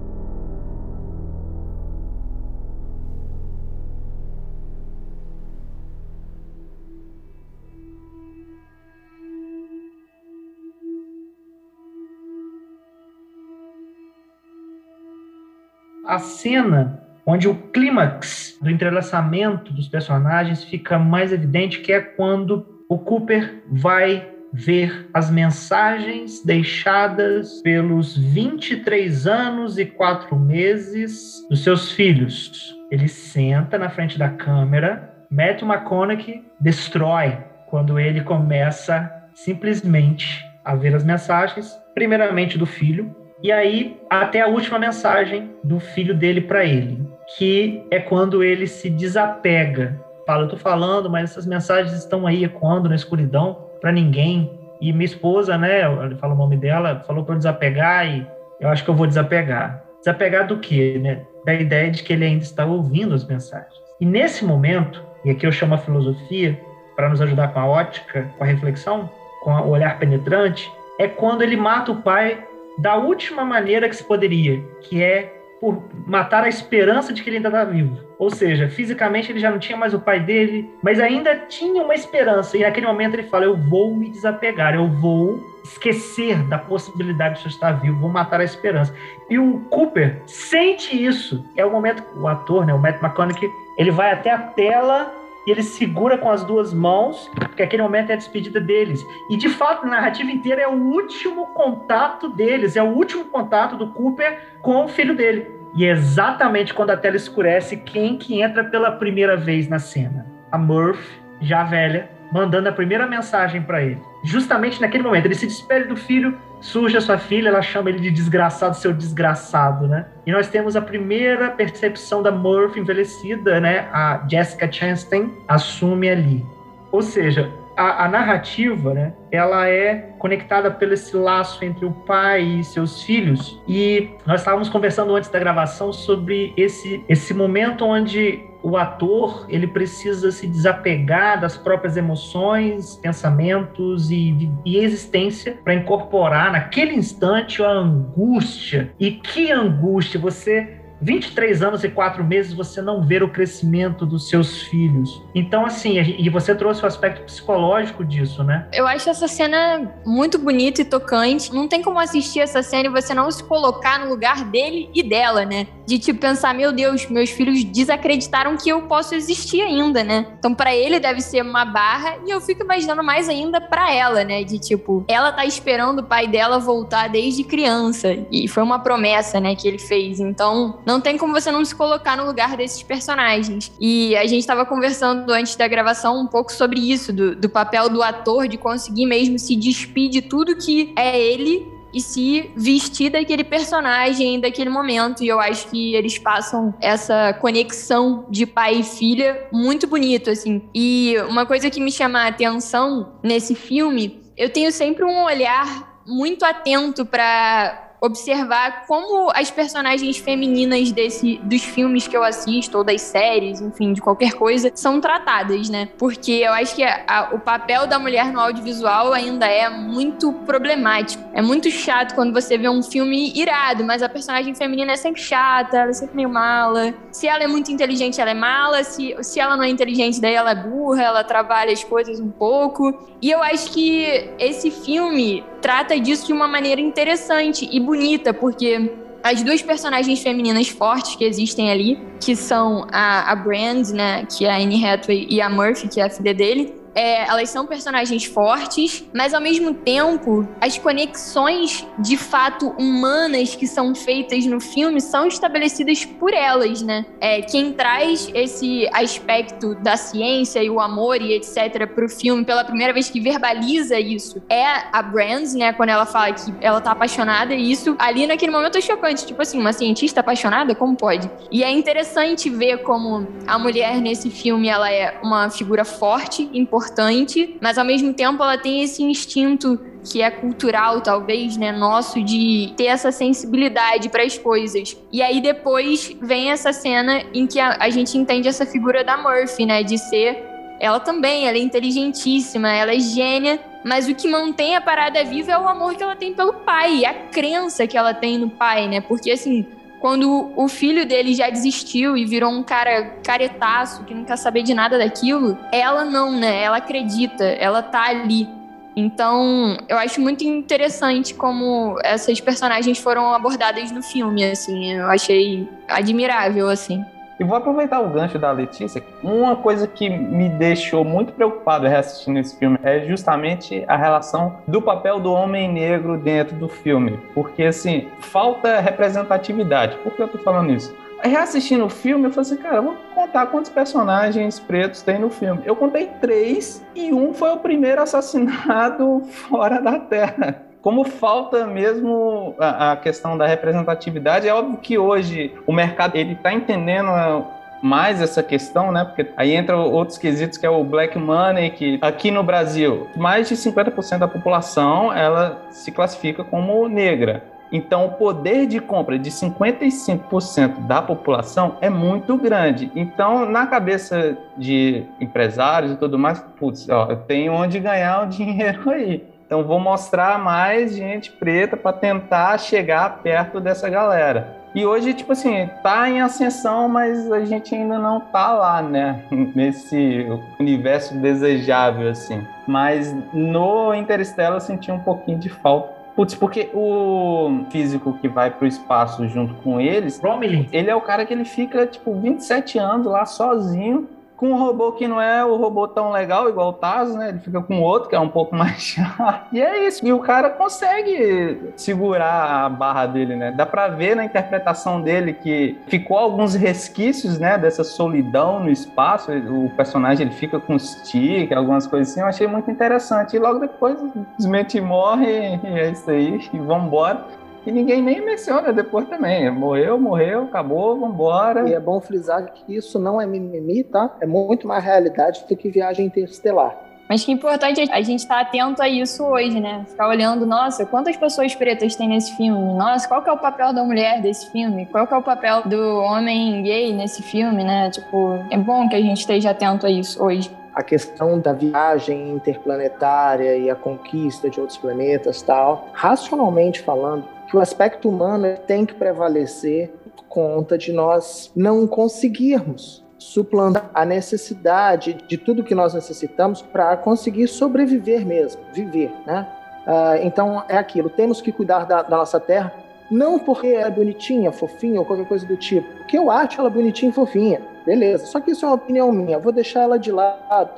a cena onde o clímax do entrelaçamento dos personagens fica mais evidente, que é quando o Cooper vai ver as mensagens deixadas pelos 23 anos e 4 meses dos seus filhos. Ele senta na frente da câmera, Matthew McConaughey destrói quando ele começa simplesmente a ver as mensagens, primeiramente do filho, e aí, até a última mensagem do filho dele para ele, que é quando ele se desapega. Fala, eu tô falando, mas essas mensagens estão aí ecoando na escuridão para ninguém. E minha esposa, né, ele fala o nome dela, falou para eu desapegar e eu acho que eu vou desapegar. Desapegar do quê, né? Da ideia de que ele ainda está ouvindo as mensagens. E nesse momento, e aqui eu chamo a filosofia para nos ajudar com a ótica, com a reflexão, com o olhar penetrante, é quando ele mata o pai da última maneira que se poderia, que é por matar a esperança de que ele ainda está vivo. Ou seja, fisicamente ele já não tinha mais o pai dele, mas ainda tinha uma esperança. E naquele momento ele fala: Eu vou me desapegar, eu vou esquecer da possibilidade de eu estar vivo, vou matar a esperança. E o Cooper sente isso. É o momento que o ator, né, o Matt McConaughey, ele vai até a tela e ele segura com as duas mãos, porque aquele momento é a despedida deles. E de fato, a narrativa inteira é o último contato deles, é o último contato do Cooper com o filho dele. E é exatamente quando a tela escurece, quem que entra pela primeira vez na cena? A Murphy, já velha, mandando a primeira mensagem para ele. Justamente naquele momento, ele se despede do filho, surge a sua filha, ela chama ele de desgraçado, seu desgraçado, né? E nós temos a primeira percepção da Murphy envelhecida, né? A Jessica Chastain assume ali. Ou seja, a, a, narrativa, né, ela é conectada pelo esse laço entre o pai e seus filhos. E nós estávamos conversando antes da gravação sobre esse, esse momento onde o ator ele precisa se desapegar das próprias emoções, pensamentos e, e existência para incorporar naquele instante a angústia. E que angústia! Você 23 anos e 4 meses você não ver o crescimento dos seus filhos. Então, assim, e você trouxe o aspecto psicológico disso, né? Eu acho essa cena muito bonita e tocante. Não tem como assistir essa cena e você não se colocar no lugar dele e dela, né? De tipo pensar, meu Deus, meus filhos desacreditaram que eu posso existir ainda, né? Então, para ele deve ser uma barra e eu fico imaginando mais ainda para ela, né? De tipo, ela tá esperando o pai dela voltar desde criança e foi uma promessa, né, que ele fez. Então, não tem como você não se colocar no lugar desses personagens. E a gente estava conversando antes da gravação um pouco sobre isso, do, do papel do ator de conseguir mesmo se despir de tudo que é ele e se vestir daquele personagem daquele momento. E eu acho que eles passam essa conexão de pai e filha muito bonito, assim. E uma coisa que me chama a atenção nesse filme, eu tenho sempre um olhar muito atento para observar como as personagens femininas desse, dos filmes que eu assisto, ou das séries, enfim, de qualquer coisa, são tratadas, né? Porque eu acho que a, a, o papel da mulher no audiovisual ainda é muito problemático. É muito chato quando você vê um filme irado, mas a personagem feminina é sempre chata, ela é sempre meio mala. Se ela é muito inteligente, ela é mala. Se, se ela não é inteligente, daí ela é burra, ela trabalha as coisas um pouco. E eu acho que esse filme trata disso de uma maneira interessante e bonita, porque as duas personagens femininas fortes que existem ali, que são a, a Brand, né, que é a Anne Hathaway, e a Murphy, que é a filha dele, é, elas são personagens fortes, mas ao mesmo tempo, as conexões de fato humanas que são feitas no filme são estabelecidas por elas, né? É, quem traz esse aspecto da ciência e o amor e etc. pro filme pela primeira vez que verbaliza isso é a Brands, né? Quando ela fala que ela tá apaixonada, e isso ali naquele momento é chocante. Tipo assim, uma cientista apaixonada? Como pode? E é interessante ver como a mulher nesse filme ela é uma figura forte, importante importante, mas ao mesmo tempo ela tem esse instinto que é cultural, talvez, né, nosso, de ter essa sensibilidade para as coisas. E aí depois vem essa cena em que a, a gente entende essa figura da Murphy, né, de ser ela também, ela é inteligentíssima, ela é gênia, mas o que mantém a parada viva é o amor que ela tem pelo pai, a crença que ela tem no pai, né? Porque assim, quando o filho dele já desistiu e virou um cara caretaço, que não quer saber de nada daquilo, ela não, né? Ela acredita, ela tá ali. Então, eu acho muito interessante como essas personagens foram abordadas no filme, assim. Eu achei admirável, assim. E vou aproveitar o gancho da Letícia. Uma coisa que me deixou muito preocupado reassistindo esse filme é justamente a relação do papel do homem negro dentro do filme. Porque, assim, falta representatividade. Por que eu tô falando isso? Reassistindo o filme, eu falei assim, cara, vou contar quantos personagens pretos tem no filme. Eu contei três e um foi o primeiro assassinado fora da Terra como falta mesmo a, a, questão da representatividade, é óbvio que hoje o mercado ele está entendendo é, mais essa questão, né? Porque aí entra outros quesitos que é o black money, que aqui no Brasil, mais de 50% da população ela se classifica como negra. Então, o poder de compra de 55% da população é muito grande. Então, na cabeça de empresários e tudo mais, putz, ó, eu tenho onde ganhar o dinheiro aí. Então vou mostrar mais gente preta para tentar chegar perto dessa galera. E hoje, tipo assim, tá em ascensão, mas a gente ainda não tá lá, né? Nesse universo desejável, assim. Mas no Interstellar eu senti um pouquinho de falta. Putz, porque o físico que vai pro espaço junto com eles, Romilly. ele é o cara que ele fica, tipo, 27 anos lá sozinho com um robô que não é o robô tão legal, igual o Taz, né? Ele fica com outro, que é um pouco mais chato. E é isso. E o cara consegue segurar a barra dele, né? Dá pra ver na interpretação dele que ficou alguns resquícios, né? Dessa solidão no espaço. O personagem, ele fica com stick, algumas coisas assim. Eu achei muito interessante. E logo depois, simplesmente morre. E é isso aí. E vambora. E ninguém nem menciona depois também. Morreu, morreu, acabou, vambora. E é bom frisar que isso não é mimimi, tá? É muito mais realidade do que viagem interestelar. Mas que importante a gente estar tá atento a isso hoje, né? Ficar olhando, nossa, quantas pessoas pretas tem nesse filme? Nossa, qual que é o papel da mulher desse filme? Qual que é o papel do homem gay nesse filme, né? Tipo, é bom que a gente esteja atento a isso hoje a questão da viagem interplanetária e a conquista de outros planetas tal, racionalmente falando, que o aspecto humano tem que prevalecer por conta de nós não conseguirmos suplantar a necessidade de tudo que nós necessitamos para conseguir sobreviver mesmo, viver, né? Uh, então é aquilo, temos que cuidar da, da nossa terra, não porque é bonitinha, fofinha ou qualquer coisa do tipo, porque eu acho ela bonitinha e fofinha, beleza. Só que isso é uma opinião minha, vou deixar ela de lado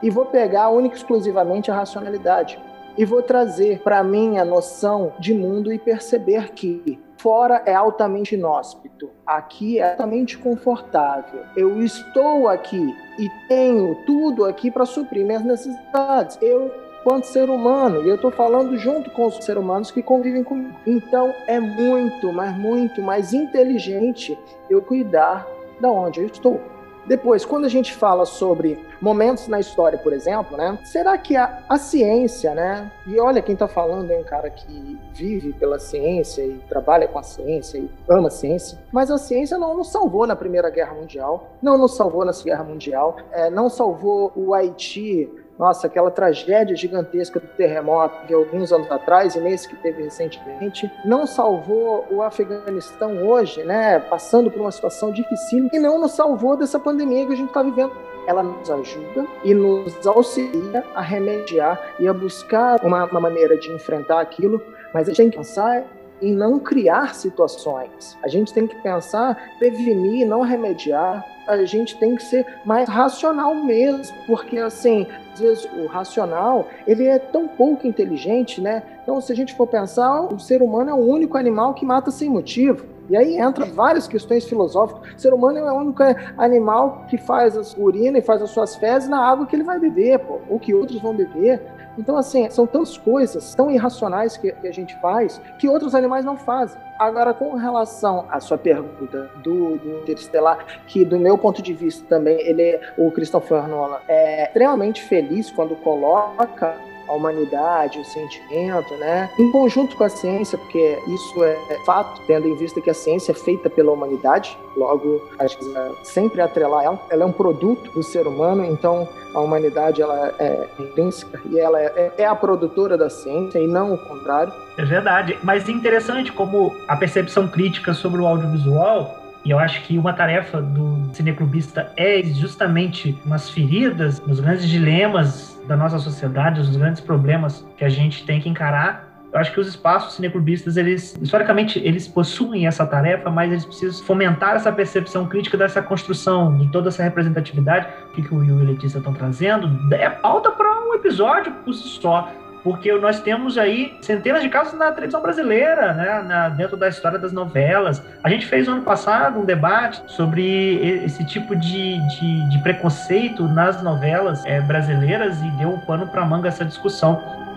e vou pegar única e exclusivamente a racionalidade e vou trazer para mim a noção de mundo e perceber que Fora é altamente inóspito, aqui é altamente confortável. Eu estou aqui e tenho tudo aqui para suprir minhas necessidades. Eu quanto ser humano, e eu estou falando junto com os seres humanos que convivem comigo. Então é muito, mas muito mais inteligente eu cuidar da onde eu estou. Depois, quando a gente fala sobre momentos na história, por exemplo, né? Será que a, a ciência, né? E olha, quem está falando é um cara que vive pela ciência e trabalha com a ciência e ama a ciência, mas a ciência não nos salvou na Primeira Guerra Mundial, não nos salvou na Segunda Guerra Mundial, é, não salvou o Haiti nossa, aquela tragédia gigantesca do terremoto de alguns anos atrás e nesse que teve recentemente, não salvou o Afeganistão hoje, né, passando por uma situação difícil e não nos salvou dessa pandemia que a gente está vivendo. Ela nos ajuda e nos auxilia a remediar e a buscar uma, uma maneira de enfrentar aquilo, mas a gente tem que pensar em não criar situações. A gente tem que pensar, prevenir, não remediar. A gente tem que ser mais racional mesmo, porque assim, vezes o racional, ele é tão pouco inteligente, né? Então, se a gente for pensar, o ser humano é o único animal que mata sem motivo. E aí entra várias questões filosóficas. O ser humano é o único animal que faz as urina e faz as suas fezes na água que ele vai beber, pô, ou que outros vão beber. Então, assim, são tantas coisas tão irracionais que, que, a gente faz que outros animais não fazem. Agora, com relação à sua pergunta do, do Interestelar, que do meu ponto de vista também, ele, o Christopher Nolan é extremamente feliz quando coloca a humanidade, o sentimento, né? Em conjunto com a ciência, porque isso é fato, tendo em vista que a ciência é feita pela humanidade, logo a gente sempre atrelar ela. Ela é um produto do ser humano, então a humanidade ela é intrínseca e ela é, é a produtora da ciência e não o contrário. É verdade, mas é interessante como a percepção crítica sobre o audiovisual e eu acho que uma tarefa do cineclubista é justamente nas feridas, nos grandes dilemas da nossa sociedade, os grandes problemas que a gente tem que encarar. Eu acho que os espaços cineclubistas, eles, historicamente, eles possuem essa tarefa, mas eles precisam fomentar essa percepção crítica dessa construção, de toda essa representatividade que, que o Will e Letícia estão trazendo. É pauta para um episódio por si só porque nós temos aí centenas de casos na televisão brasileira, né, na, dentro da história das novelas. A gente fez ano passado um debate sobre esse tipo de, de, de preconceito nas novelas é, brasileiras e deu um pano para manga essa discussão.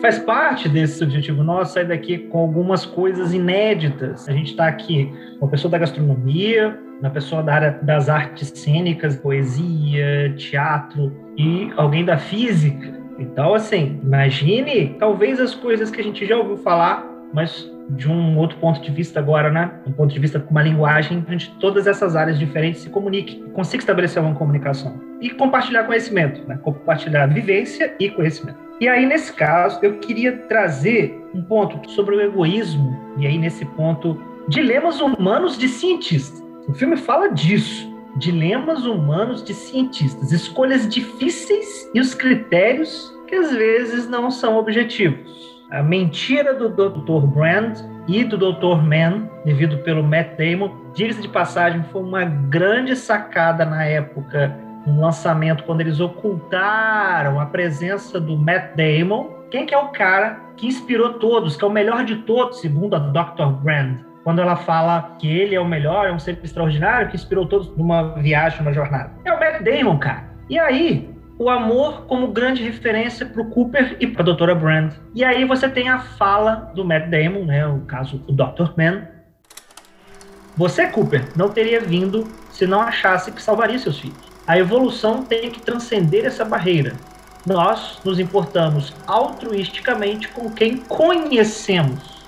Faz parte desse objetivo nosso sair daqui com algumas coisas inéditas. A gente está aqui uma pessoa da gastronomia, uma pessoa da área das artes cênicas, poesia, teatro e alguém da física. Então, assim, imagine talvez as coisas que a gente já ouviu falar, mas de um outro ponto de vista agora, né? Um ponto de vista com uma linguagem onde todas essas áreas diferentes se comuniquem, consiga estabelecer uma comunicação e compartilhar conhecimento, né? Compartilhar vivência e conhecimento. E aí, nesse caso, eu queria trazer um ponto sobre o egoísmo, e aí, nesse ponto, dilemas humanos de cientistas. O filme fala disso. Dilemas humanos de cientistas, escolhas difíceis e os critérios que às vezes não são objetivos. A mentira do Dr. Brand e do Dr. Man, devido pelo Matt Damon, diga-se de passagem, foi uma grande sacada na época no lançamento, quando eles ocultaram a presença do Matt Damon, quem que é o cara que inspirou todos, que é o melhor de todos, segundo a Dr. Brand? Quando ela fala que ele é o melhor, é um ser extraordinário, que inspirou todos numa viagem, numa jornada. É o Matt Damon, cara. E aí, o amor como grande referência para o Cooper e para a Doutora Brand. E aí você tem a fala do Matt Damon, né, o caso o Dr. Man. Você, Cooper, não teria vindo se não achasse que salvaria seus filhos. A evolução tem que transcender essa barreira. Nós nos importamos altruisticamente com quem conhecemos,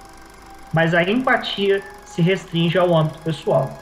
mas a empatia se restringe ao âmbito pessoal.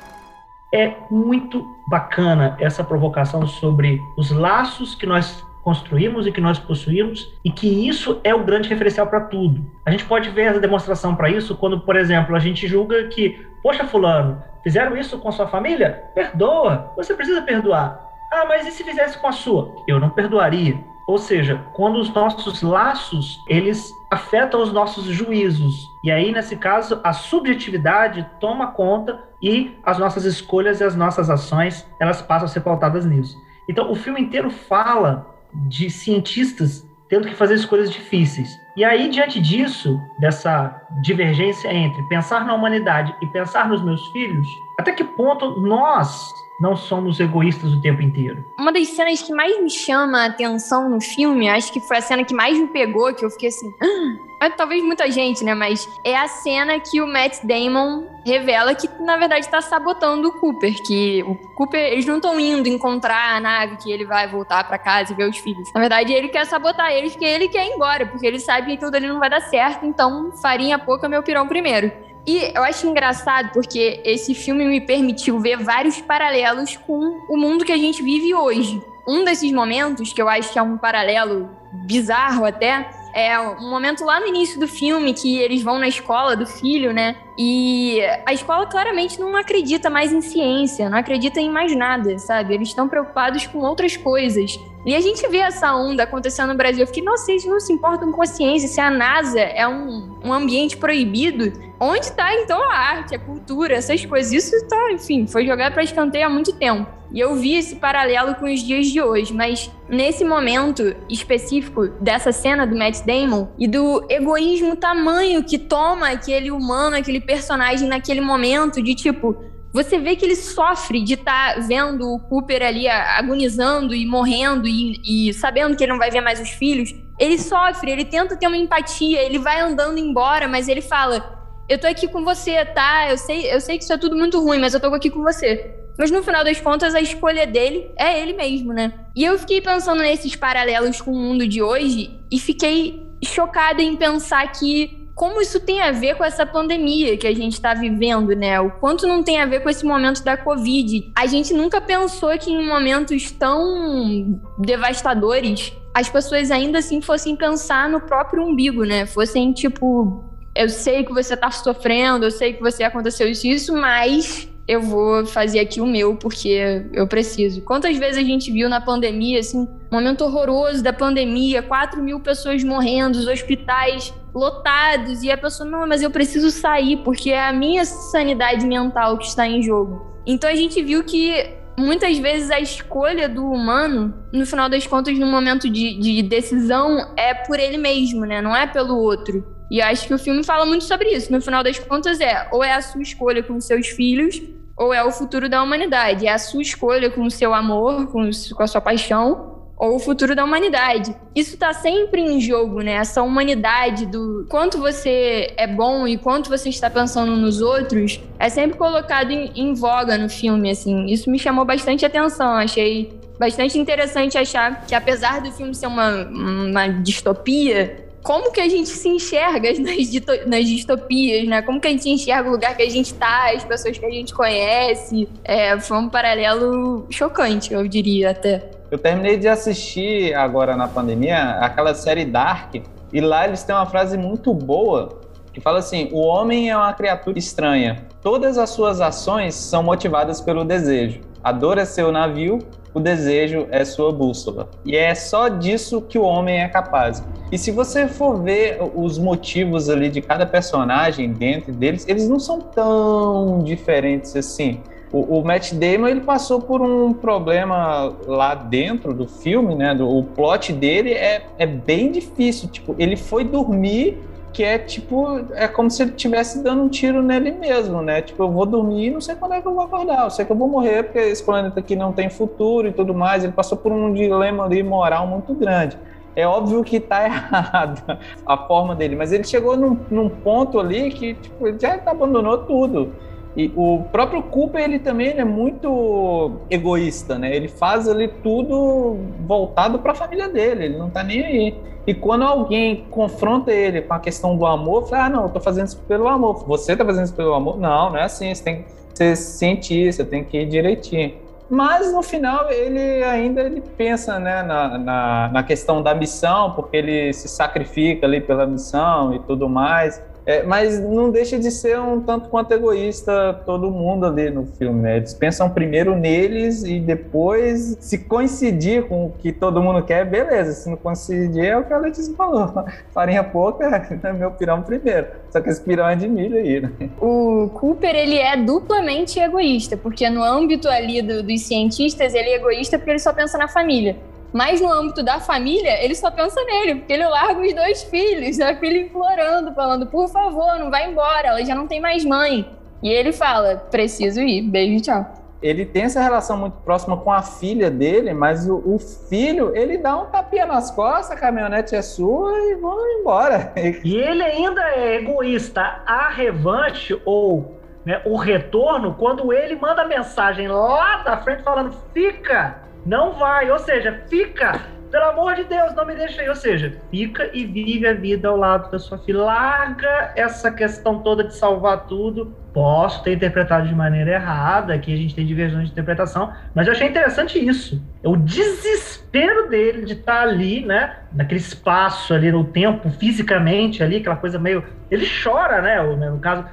É muito bacana essa provocação sobre os laços que nós construímos e que nós possuímos, e que isso é o grande referencial para tudo. A gente pode ver a demonstração para isso quando, por exemplo, a gente julga que, poxa, Fulano, fizeram isso com sua família? Perdoa, você precisa perdoar. Ah, mas e se fizesse com a sua? Eu não perdoaria. Ou seja, quando os nossos laços, eles afetam os nossos juízos. E aí, nesse caso, a subjetividade toma conta e as nossas escolhas e as nossas ações, elas passam a ser pautadas nisso. Então, o filme inteiro fala de cientistas tendo que fazer escolhas difíceis. E aí, diante disso, dessa divergência entre pensar na humanidade e pensar nos meus filhos, até que ponto nós não somos egoístas o tempo inteiro. Uma das cenas que mais me chama a atenção no filme, acho que foi a cena que mais me pegou, que eu fiquei assim. Ah! Talvez muita gente, né? Mas é a cena que o Matt Damon revela que, na verdade, está sabotando o Cooper. Que o Cooper, eles não estão indo encontrar a nave que ele vai voltar para casa e ver os filhos. Na verdade, ele quer sabotar eles, porque ele quer ir embora, porque ele sabe que tudo ali não vai dar certo, então farinha pouca meu pirão primeiro. E eu acho engraçado porque esse filme me permitiu ver vários paralelos com o mundo que a gente vive hoje. Um desses momentos, que eu acho que é um paralelo bizarro até, é um momento lá no início do filme que eles vão na escola do filho, né? E a escola claramente não acredita mais em ciência, não acredita em mais nada, sabe? Eles estão preocupados com outras coisas. E a gente vê essa onda acontecendo no Brasil. Eu fiquei, nossa, eles não se importam com a ciência. Se a NASA é um, um ambiente proibido, onde está então a arte, a cultura, essas coisas? Isso está, enfim, foi jogado para escanteio há muito tempo. E eu vi esse paralelo com os dias de hoje, mas nesse momento específico dessa cena do Matt Damon e do egoísmo tamanho que toma aquele humano, aquele personagem naquele momento de tipo, você vê que ele sofre de estar tá vendo o Cooper ali agonizando e morrendo e, e, sabendo que ele não vai ver mais os filhos. Ele sofre, ele tenta ter uma empatia, ele vai andando embora, mas ele fala: Eu tô aqui com você, tá? Eu sei, eu sei que isso é tudo muito ruim, mas eu tô aqui com você. Mas no final das contas, a escolha dele é ele mesmo, né? E eu fiquei pensando nesses paralelos com o mundo de hoje e fiquei chocada em pensar que como isso tem a ver com essa pandemia que a gente está vivendo, né? O quanto não tem a ver com esse momento da Covid. A gente nunca pensou que em momentos tão devastadores as pessoas ainda assim fossem pensar no próprio umbigo, né? Fossem tipo, eu sei que você tá sofrendo, eu sei que você aconteceu isso, isso, mas eu vou fazer aqui o meu porque eu preciso. Quantas vezes a gente viu na pandemia, assim, momento horroroso da pandemia, 4 mil pessoas morrendo, os hospitais lotados, e a pessoa, não, mas eu preciso sair porque é a minha sanidade mental que está em jogo. Então a gente viu que muitas vezes a escolha do humano, no final das contas, no momento de, de decisão, é por ele mesmo, né? Não é pelo outro. E acho que o filme fala muito sobre isso. No final das contas, é ou é a sua escolha com seus filhos, ou é o futuro da humanidade. É a sua escolha com o seu amor, com, com a sua paixão, ou o futuro da humanidade. Isso está sempre em jogo, né? Essa humanidade do quanto você é bom e quanto você está pensando nos outros é sempre colocado em, em voga no filme, assim. Isso me chamou bastante atenção. Achei bastante interessante achar que apesar do filme ser uma, uma distopia, como que a gente se enxerga nas, nas distopias, né? Como que a gente enxerga o lugar que a gente tá, as pessoas que a gente conhece. É, foi um paralelo chocante, eu diria até. Eu terminei de assistir agora na pandemia aquela série Dark, e lá eles têm uma frase muito boa que fala assim: o homem é uma criatura estranha. Todas as suas ações são motivadas pelo desejo. A dor é seu navio, o desejo é sua bússola. E é só disso que o homem é capaz. E se você for ver os motivos ali de cada personagem dentro deles, eles não são tão diferentes assim. O, o Matt Damon ele passou por um problema lá dentro do filme, né? Do, o plot dele é, é bem difícil. Tipo, ele foi dormir que é tipo, é como se ele estivesse dando um tiro nele mesmo, né? Tipo, eu vou dormir e não sei quando é que eu vou acordar, eu sei que eu vou morrer porque esse planeta aqui não tem futuro e tudo mais. Ele passou por um dilema ali moral muito grande. É óbvio que tá errada a forma dele, mas ele chegou num, num ponto ali que tipo, ele já abandonou tudo. E o próprio Cooper, ele também ele é muito egoísta, né? Ele faz ali tudo voltado para a família dele, ele não tá nem aí. E quando alguém confronta ele com a questão do amor, fala: "Ah, não, eu tô fazendo isso pelo amor. Você tá fazendo isso pelo amor?" Não, não é assim, você tem que ser cientista, tem que ir direitinho. Mas no final ele ainda ele pensa né, na, na, na questão da missão, porque ele se sacrifica ali pela missão e tudo mais. É, mas não deixa de ser um tanto quanto egoísta todo mundo ali no filme, né? Eles pensam primeiro neles e depois, se coincidir com o que todo mundo quer, beleza. Se não coincidir, é o que a Letícia falou. Farinha pouca é meu pirão primeiro. Só que esse pirão é de milho aí, né? O Cooper, ele é duplamente egoísta, porque no âmbito ali do, dos cientistas, ele é egoísta porque ele só pensa na família. Mas no âmbito da família, ele só pensa nele, porque ele larga os dois filhos, a filha implorando, falando, por favor, não vai embora, ela já não tem mais mãe. E ele fala, preciso ir, beijo, tchau. Ele tem essa relação muito próxima com a filha dele, mas o, o filho, ele dá um tapinha nas costas, a caminhonete é sua e vão embora. E ele ainda é egoísta. A revanche ou né, o retorno, quando ele manda mensagem lá da frente falando, fica, não vai, ou seja, fica, pelo amor de Deus, não me deixa aí. Ou seja, fica e vive a vida ao lado da sua filha. Larga essa questão toda de salvar tudo. Posso ter interpretado de maneira errada, aqui a gente tem diversões de interpretação, mas eu achei interessante isso. O desespero dele de estar ali, né? Naquele espaço ali no tempo, fisicamente ali, aquela coisa meio. Ele chora, né? No caso,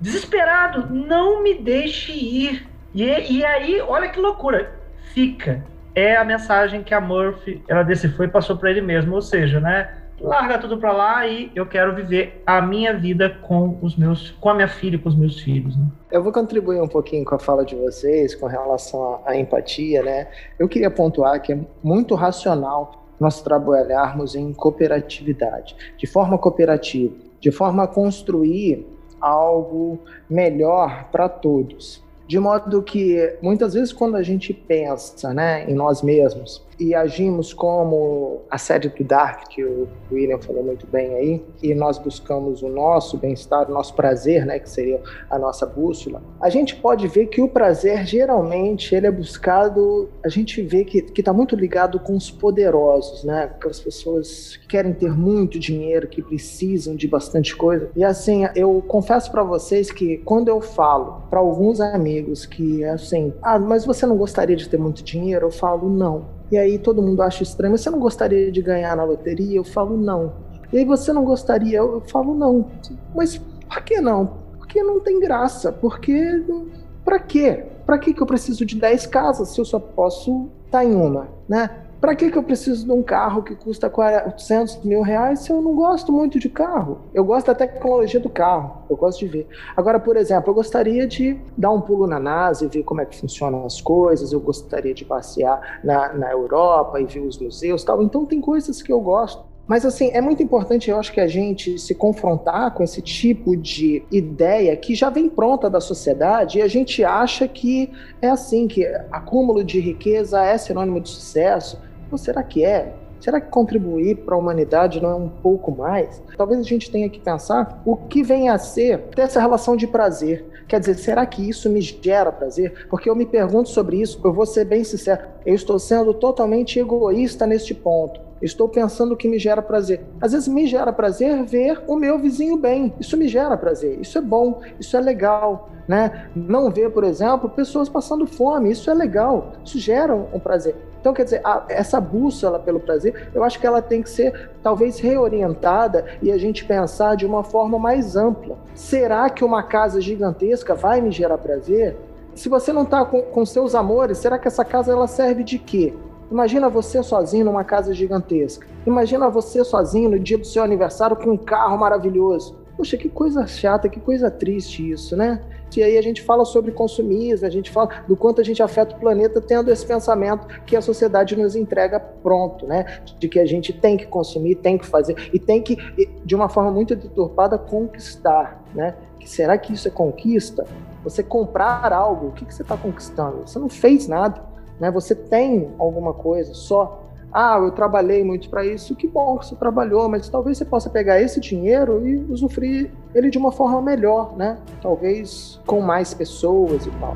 desesperado, não me deixe ir. E, e aí, olha que loucura, fica é a mensagem que a Murphy ela decifrou e passou para ele mesmo, ou seja, né? Larga tudo para lá e eu quero viver a minha vida com os meus, com a minha filha, com os meus filhos. Né? Eu vou contribuir um pouquinho com a fala de vocês com relação à, empatia, né? Eu queria pontuar que é muito racional nós trabalharmos em cooperatividade, de forma cooperativa, de forma a construir algo melhor para todos. De modo que muitas vezes quando a gente pensa né, em nós mesmos e agimos como a série do Dark, que o William falou muito bem aí, e nós buscamos o nosso bem-estar, o nosso prazer, né, que seria a nossa bússola, a gente pode ver que o prazer, geralmente, ele é buscado, a gente vê que está muito ligado com os poderosos, né, com as pessoas que querem ter muito dinheiro, que precisam de bastante coisa. E assim, eu confesso para vocês que quando eu falo para alguns amigos que, assim, ah, mas você não gostaria de ter muito dinheiro? Eu falo, não e aí todo mundo acha estranho, você não gostaria de ganhar na loteria? Eu falo não. E aí você não gostaria? Eu falo não. Mas por que não? Porque não tem graça. Porque para quê? Para que eu preciso de 10 casas se eu só posso estar tá em uma, né? Para que, que eu preciso de um carro que custa 400 mil reais se eu não gosto muito de carro? Eu gosto da tecnologia do carro, eu gosto de ver. Agora, por exemplo, eu gostaria de dar um pulo na NASA e ver como é que funcionam as coisas, eu gostaria de passear na, na Europa e ver os museus tal. Então, tem coisas que eu gosto. Mas assim, é muito importante, eu acho que a gente se confrontar com esse tipo de ideia que já vem pronta da sociedade e a gente acha que é assim, que acúmulo de riqueza é sinônimo de sucesso. Será que é? Será que contribuir para a humanidade não é um pouco mais? Talvez a gente tenha que pensar o que vem a ser ter essa relação de prazer. Quer dizer, será que isso me gera prazer? Porque eu me pergunto sobre isso, eu vou ser bem sincero, eu estou sendo totalmente egoísta neste ponto. Estou pensando que me gera prazer. Às vezes me gera prazer ver o meu vizinho bem. Isso me gera prazer. Isso é bom, isso é legal, né? Não ver, por exemplo, pessoas passando fome. Isso é legal. Isso gera um prazer. Então, quer dizer, a, essa bússola pelo prazer, eu acho que ela tem que ser talvez reorientada e a gente pensar de uma forma mais ampla. Será que uma casa gigantesca vai me gerar prazer? Se você não está com, com seus amores, será que essa casa ela serve de quê? Imagina você sozinho numa casa gigantesca. Imagina você sozinho no dia do seu aniversário com um carro maravilhoso. Poxa, que coisa chata, que coisa triste isso, né? E aí a gente fala sobre consumismo, a gente fala do quanto a gente afeta o planeta tendo esse pensamento que a sociedade nos entrega pronto, né? De que a gente tem que consumir, tem que fazer e tem que, de uma forma muito deturpada, conquistar, né? Será que isso é conquista? Você comprar algo, o que, que você está conquistando? Você não fez nada. Né? Você tem alguma coisa só. Ah, eu trabalhei muito para isso. Que bom que você trabalhou, mas talvez você possa pegar esse dinheiro e usufruir ele de uma forma melhor, né? Talvez com mais pessoas e tal.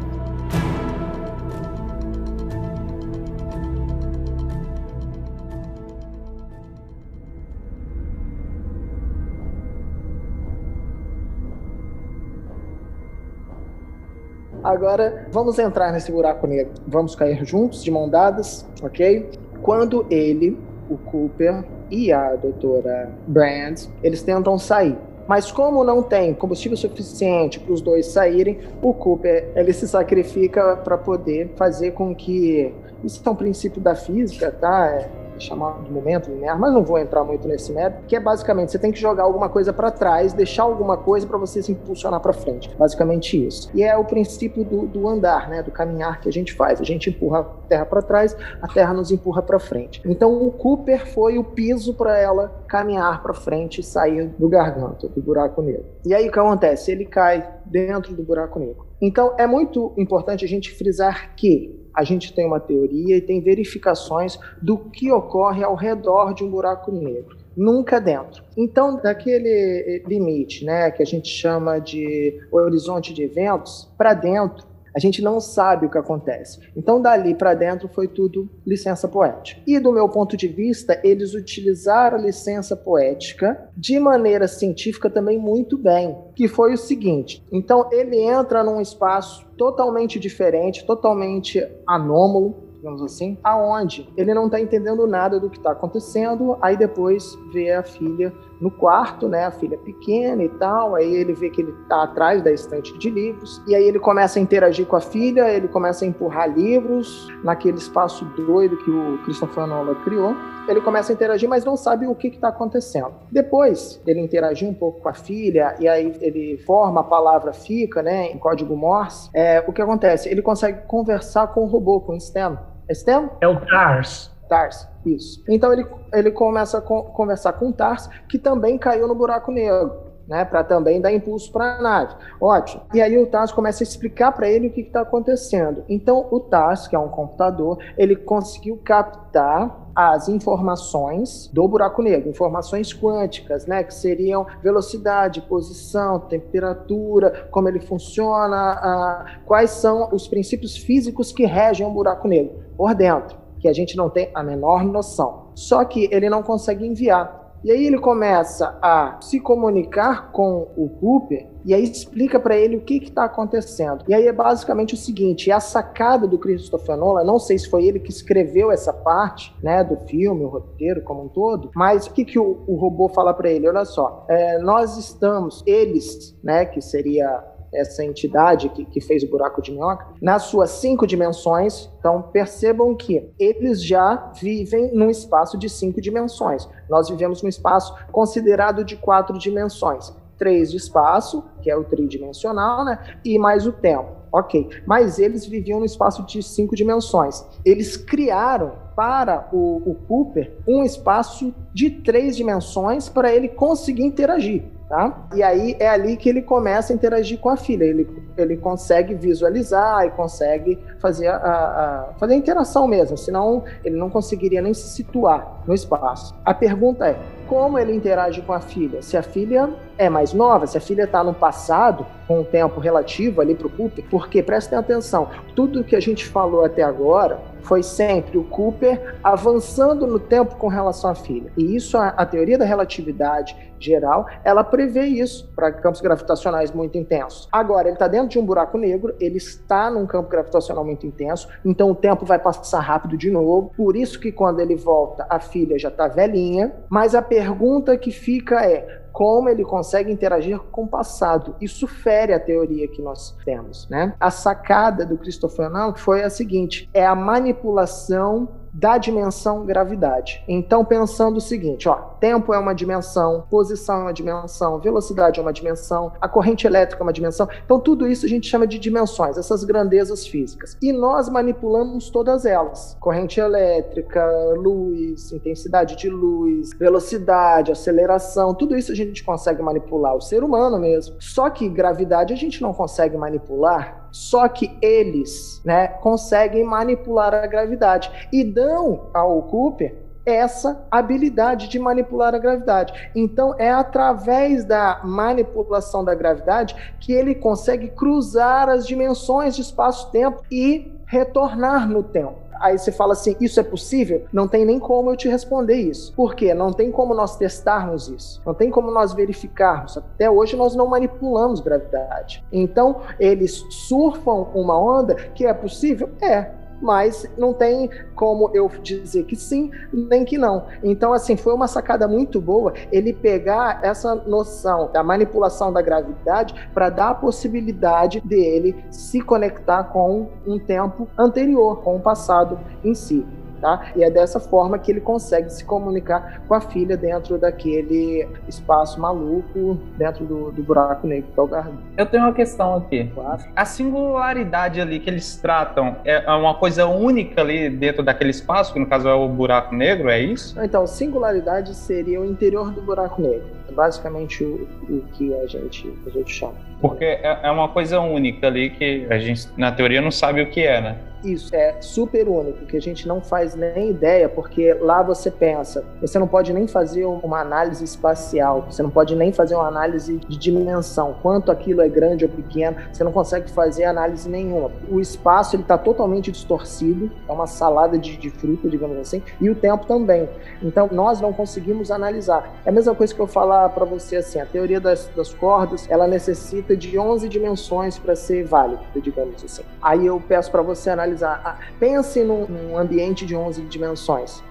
Agora, vamos entrar nesse buraco negro. Vamos cair juntos, de mão dadas, ok? Quando ele, o Cooper e a doutora Brand, eles tentam sair. Mas como não tem combustível suficiente para os dois saírem, o Cooper ele se sacrifica para poder fazer com que isso é um princípio da física, tá? Chamar de momento linear, mas não vou entrar muito nesse mérito, que é basicamente você tem que jogar alguma coisa para trás, deixar alguma coisa para você se impulsionar para frente. Basicamente isso. E é o princípio do, do, andar, né, do caminhar que a gente faz. A gente empurra a terra para trás, a terra nos empurra para frente. Então o Cooper foi o piso para ela caminhar para frente e sair do garganta, do buraco negro. E aí o que acontece? Ele cai dentro do buraco negro. Então é muito importante a gente frisar que a gente tem uma teoria e tem verificações do que ocorre ao redor de um buraco negro, nunca dentro. Então, daquele limite, né, que a gente chama de horizonte de eventos, para dentro a gente não sabe o que acontece. Então, dali para dentro foi tudo licença poética. E do meu ponto de vista, eles utilizaram a licença poética de maneira científica também muito bem, que foi o seguinte: então ele entra num espaço totalmente diferente, totalmente anômalo, digamos assim, aonde ele não está entendendo nada do que está acontecendo, aí depois vê a filha no quarto, né, a filha pequena e tal, aí ele vê que ele está atrás da estante de livros, e aí ele começa a interagir com a filha, ele começa a empurrar livros naquele espaço doido que o Christopher Nolan criou, ele começa a interagir, mas não sabe o que está acontecendo. Depois ele interagir um pouco com a filha, e aí ele forma a palavra fica, né, em código Morse, é, o que acontece? Ele consegue conversar com o robô, com o Stan. É Stan? É o Tars. Tars, isso. Então ele, ele começa a conversar com Tars, que também caiu no buraco negro. Né, para também dar impulso para a nave. Ótimo. E aí o Tars começa a explicar para ele o que está acontecendo. Então o Tars, que é um computador, ele conseguiu captar as informações do buraco negro, informações quânticas, né, que seriam velocidade, posição, temperatura, como ele funciona, a, quais são os princípios físicos que regem o buraco negro por dentro que a gente não tem a menor noção. Só que ele não consegue enviar. E aí ele começa a se comunicar com o Cooper e aí explica para ele o que está acontecendo. E aí é basicamente o seguinte: a sacada do Christopher Nolan, não sei se foi ele que escreveu essa parte, né, do filme, o roteiro como um todo, mas o que, que o, o robô fala para ele? Olha só, é, nós estamos, eles, né, que seria essa entidade que, que fez o buraco de minhoca, nas suas cinco dimensões. Então, percebam que eles já vivem num espaço de cinco dimensões. Nós vivemos num espaço considerado de quatro dimensões. Três de espaço, que é o tridimensional, né? E mais o tempo. Ok. Mas eles viviam no espaço de cinco dimensões. Eles criaram para o, o Cooper um espaço de três dimensões para ele conseguir interagir. Tá? E aí é ali que ele começa a interagir com a filha. Ele, ele consegue visualizar e consegue fazer a, a, fazer a interação mesmo, senão ele não conseguiria nem se situar no espaço. A pergunta é: como ele interage com a filha? Se a filha é mais nova, se a filha está no passado, com um tempo relativo ali para o Cooper, porque prestem atenção, tudo que a gente falou até agora foi sempre o Cooper avançando no tempo com relação à filha. E isso, a, a teoria da relatividade geral, ela prevê isso para campos gravitacionais muito intensos. Agora, ele está dentro de um buraco negro, ele está num campo gravitacional muito intenso, então o tempo vai passar rápido de novo. Por isso que quando ele volta, a filha já está velhinha. Mas a pergunta que fica é: como ele consegue interagir com o passado. Isso fere a teoria que nós temos, né? A sacada do Christopher Nolan foi a seguinte: é a manipulação da dimensão gravidade. Então, pensando o seguinte, ó, tempo é uma dimensão, posição é uma dimensão, velocidade é uma dimensão, a corrente elétrica é uma dimensão. Então, tudo isso a gente chama de dimensões, essas grandezas físicas. E nós manipulamos todas elas: corrente elétrica, luz, intensidade de luz, velocidade, aceleração, tudo isso a gente consegue manipular, o ser humano mesmo. Só que gravidade a gente não consegue manipular só que eles né, conseguem manipular a gravidade e dão ao Cooper essa habilidade de manipular a gravidade. Então, é através da manipulação da gravidade que ele consegue cruzar as dimensões de espaço-tempo e retornar no tempo. Aí você fala assim: isso é possível? Não tem nem como eu te responder isso. Por quê? Não tem como nós testarmos isso. Não tem como nós verificarmos. Até hoje nós não manipulamos gravidade. Então, eles surfam uma onda que é possível? É mas não tem como eu dizer que sim, nem que não. Então, assim, foi uma sacada muito boa ele pegar essa noção da manipulação da gravidade para dar a possibilidade dele se conectar com um tempo anterior, com o passado em si. Tá? E é dessa forma que ele consegue se comunicar com a filha dentro daquele espaço maluco, dentro do, do buraco negro que é o Garganta. Eu tenho uma questão aqui. Claro. A singularidade ali que eles tratam é uma coisa única ali dentro daquele espaço, que no caso é o buraco negro, é isso? Então, singularidade seria o interior do buraco negro. É basicamente o, o que a gente, a gente chama. Porque é, é uma coisa única ali que a gente, na teoria, não sabe o que é, né? Isso é super único, que a gente não faz nem ideia, porque lá você pensa, você não pode nem fazer uma análise espacial, você não pode nem fazer uma análise de dimensão, quanto aquilo é grande ou pequeno, você não consegue fazer análise nenhuma. O espaço ele está totalmente distorcido, é uma salada de, de fruta, digamos assim, e o tempo também. Então nós não conseguimos analisar. É a mesma coisa que eu falar para você assim, a teoria das, das cordas, ela necessita de 11 dimensões para ser válida, digamos assim. Aí eu peço para você analisar analisar. Ah, pense num, num ambiente de 11 dimensões.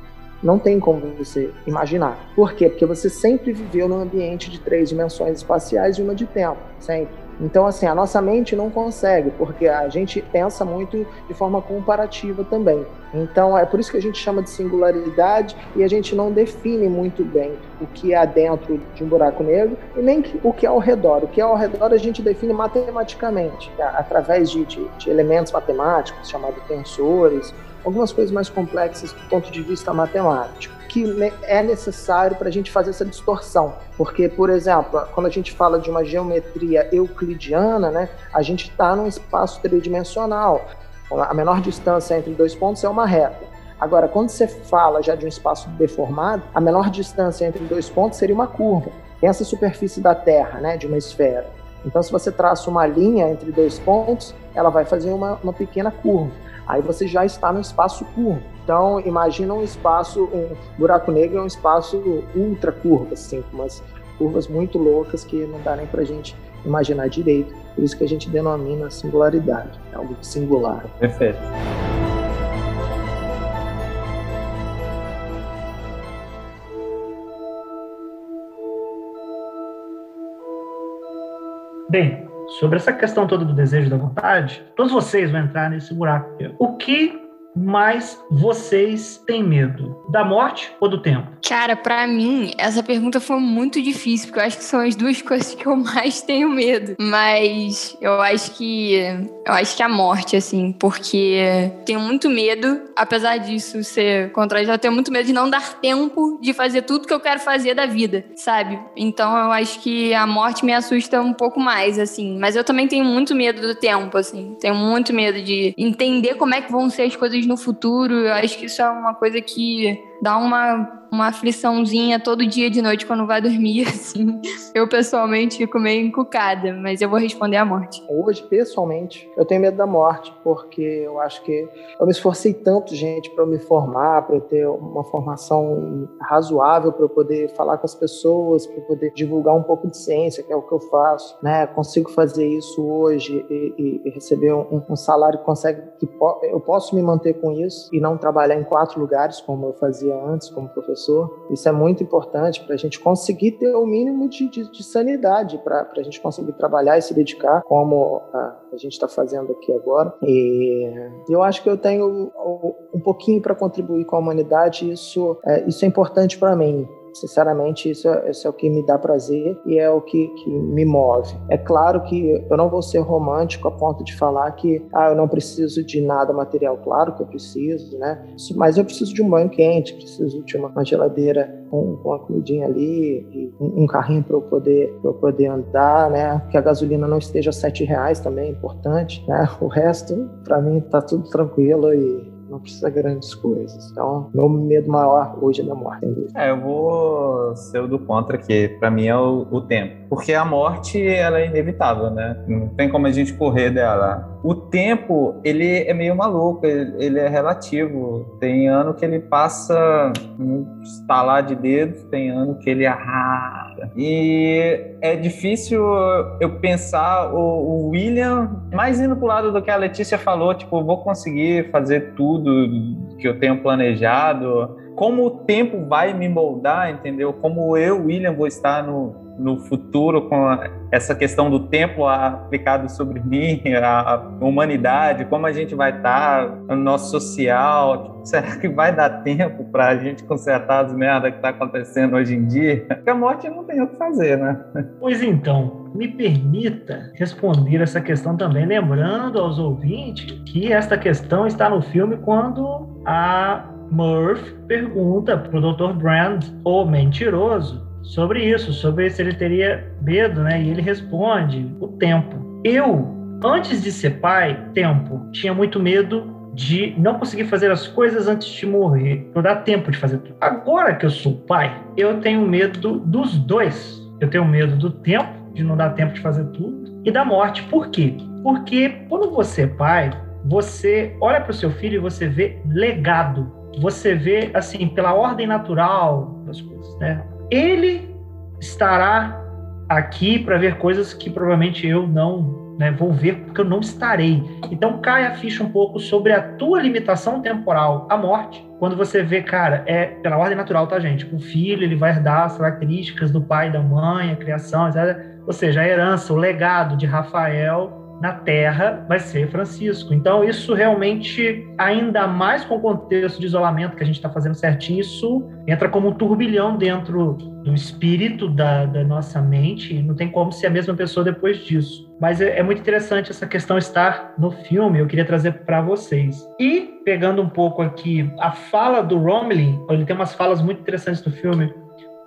Não tem como você imaginar. Por quê? Porque você sempre viveu num ambiente de três dimensões espaciais e uma de tempo, sempre. Então, assim, a nossa mente não consegue, porque a gente pensa muito de forma comparativa também. Então, é por isso que a gente chama de singularidade e a gente não define muito bem o que há dentro de um buraco negro e nem o que é ao redor. O que é ao redor a gente define matematicamente, através de, de, de elementos matemáticos, chamados tensores, algumas coisas mais complexas do ponto de vista matemático que é necessário para a gente fazer essa distorção. Porque, por exemplo, quando a gente fala de uma geometria euclidiana, né, a gente está num espaço tridimensional. A menor distância entre dois pontos é uma reta. Agora, quando você fala já de um espaço deformado, a menor distância entre dois pontos seria uma curva. Pensa a superfície da Terra, né, de uma esfera. Então, se você traça uma linha entre dois pontos, ela vai fazer uma, uma pequena curva. Aí você já está no espaço curvo. Então, imagina um espaço, um buraco negro é um espaço ultra curvo, assim, com umas curvas muito loucas que não dá nem para a gente imaginar direito. Por isso que a gente denomina singularidade, é algo singular. Perfeito. Bem, sobre essa questão toda do desejo da vontade, todos vocês vão entrar nesse buraco. O que mais vocês têm medo? Da morte ou do tempo? Cara, para mim, essa pergunta foi muito difícil, porque eu acho que são as duas coisas que eu mais tenho medo. Mas eu acho que. Eu acho que a morte, assim, porque tenho muito medo, apesar disso ser contrário, eu tenho muito medo de não dar tempo de fazer tudo que eu quero fazer da vida, sabe? Então eu acho que a morte me assusta um pouco mais, assim. Mas eu também tenho muito medo do tempo, assim. Tenho muito medo de entender como é que vão ser as coisas no futuro. Eu acho que isso é uma coisa que dá uma uma afliçãozinha todo dia de noite quando vai dormir, assim. Eu pessoalmente fico meio encucada, mas eu vou responder a morte. Hoje, pessoalmente, eu tenho medo da morte, porque eu acho que eu me esforcei tanto, gente, para me formar, para ter uma formação razoável, para eu poder falar com as pessoas, para poder divulgar um pouco de ciência, que é o que eu faço, né? Consigo fazer isso hoje e, e receber um, um, salário que consegue, que po eu posso me manter com isso e não trabalhar em quatro lugares como eu fazia antes como professor. Isso é muito importante para a gente conseguir ter o mínimo de, de, de sanidade, para a gente conseguir trabalhar e se dedicar como a, a gente está fazendo aqui agora. E eu acho que eu tenho um pouquinho para contribuir com a humanidade, isso é, isso é importante para mim. Sinceramente, isso é, isso é, o que me dá prazer e é o que, que, me move. É claro que eu não vou ser romântico a ponto de falar que ah, eu não preciso de nada material. Claro que eu preciso, né? Mas eu preciso de um banho quente, preciso de uma, geladeira com, com uma comidinha ali, um, um carrinho para eu, poder, eu poder andar, né? Que a gasolina não esteja sete reais também é importante, né? O resto, para mim, tá tudo tranquilo e não precisa grandes coisas. Então, meu medo maior hoje é da morte. É, eu vou ser o do contra, que para mim é o, o, tempo. Porque a morte, ela é inevitável, né? Não tem como a gente correr dela. O tempo, ele é meio maluco, ele, é relativo. Tem ano que ele passa um estalar de dedos, tem ano que ele arrasa E é difícil eu pensar o, o William mais indo pro lado do que a Letícia falou, tipo, vou conseguir fazer tudo que eu tenho planejado. Como o tempo vai me moldar, entendeu? Como eu, William, vou estar no, no futuro com essa questão do tempo aplicado sobre mim, a humanidade, como a gente vai estar no nosso social, será que vai dar tempo para a gente consertar as merdas que está acontecendo hoje em dia? Porque a morte não tem o que fazer, né? Pois então, me permita responder essa questão também, lembrando aos ouvintes que esta questão está no filme quando a Murphy pergunta para o Dr. Brand, o mentiroso, sobre isso, sobre se ele teria medo, né? E ele responde: o tempo. Eu, antes de ser pai, tempo, tinha muito medo de não conseguir fazer as coisas antes de morrer, não dá tempo de fazer tudo. Agora que eu sou pai, eu tenho medo dos dois. Eu tenho medo do tempo, de não dar tempo de fazer tudo, e da morte. Por quê? Porque quando você é pai, você olha para o seu filho e você vê legado. Você vê, assim, pela ordem natural das coisas, né? Ele estará aqui para ver coisas que provavelmente eu não né, vou ver porque eu não estarei. Então cai a ficha um pouco sobre a tua limitação temporal, a morte. Quando você vê, cara, é pela ordem natural, tá, gente? O filho ele vai herdar as características do pai, da mãe, a criação, etc. Ou seja, a herança, o legado de Rafael na Terra vai ser Francisco. Então, isso realmente, ainda mais com o contexto de isolamento que a gente está fazendo certinho, isso entra como um turbilhão dentro do espírito da, da, nossa mente, não tem como ser a mesma pessoa depois disso. Mas é, é muito interessante essa questão estar no filme, eu queria trazer para vocês. E, pegando um pouco aqui, a fala do Romilly, ele tem umas falas muito interessantes no filme,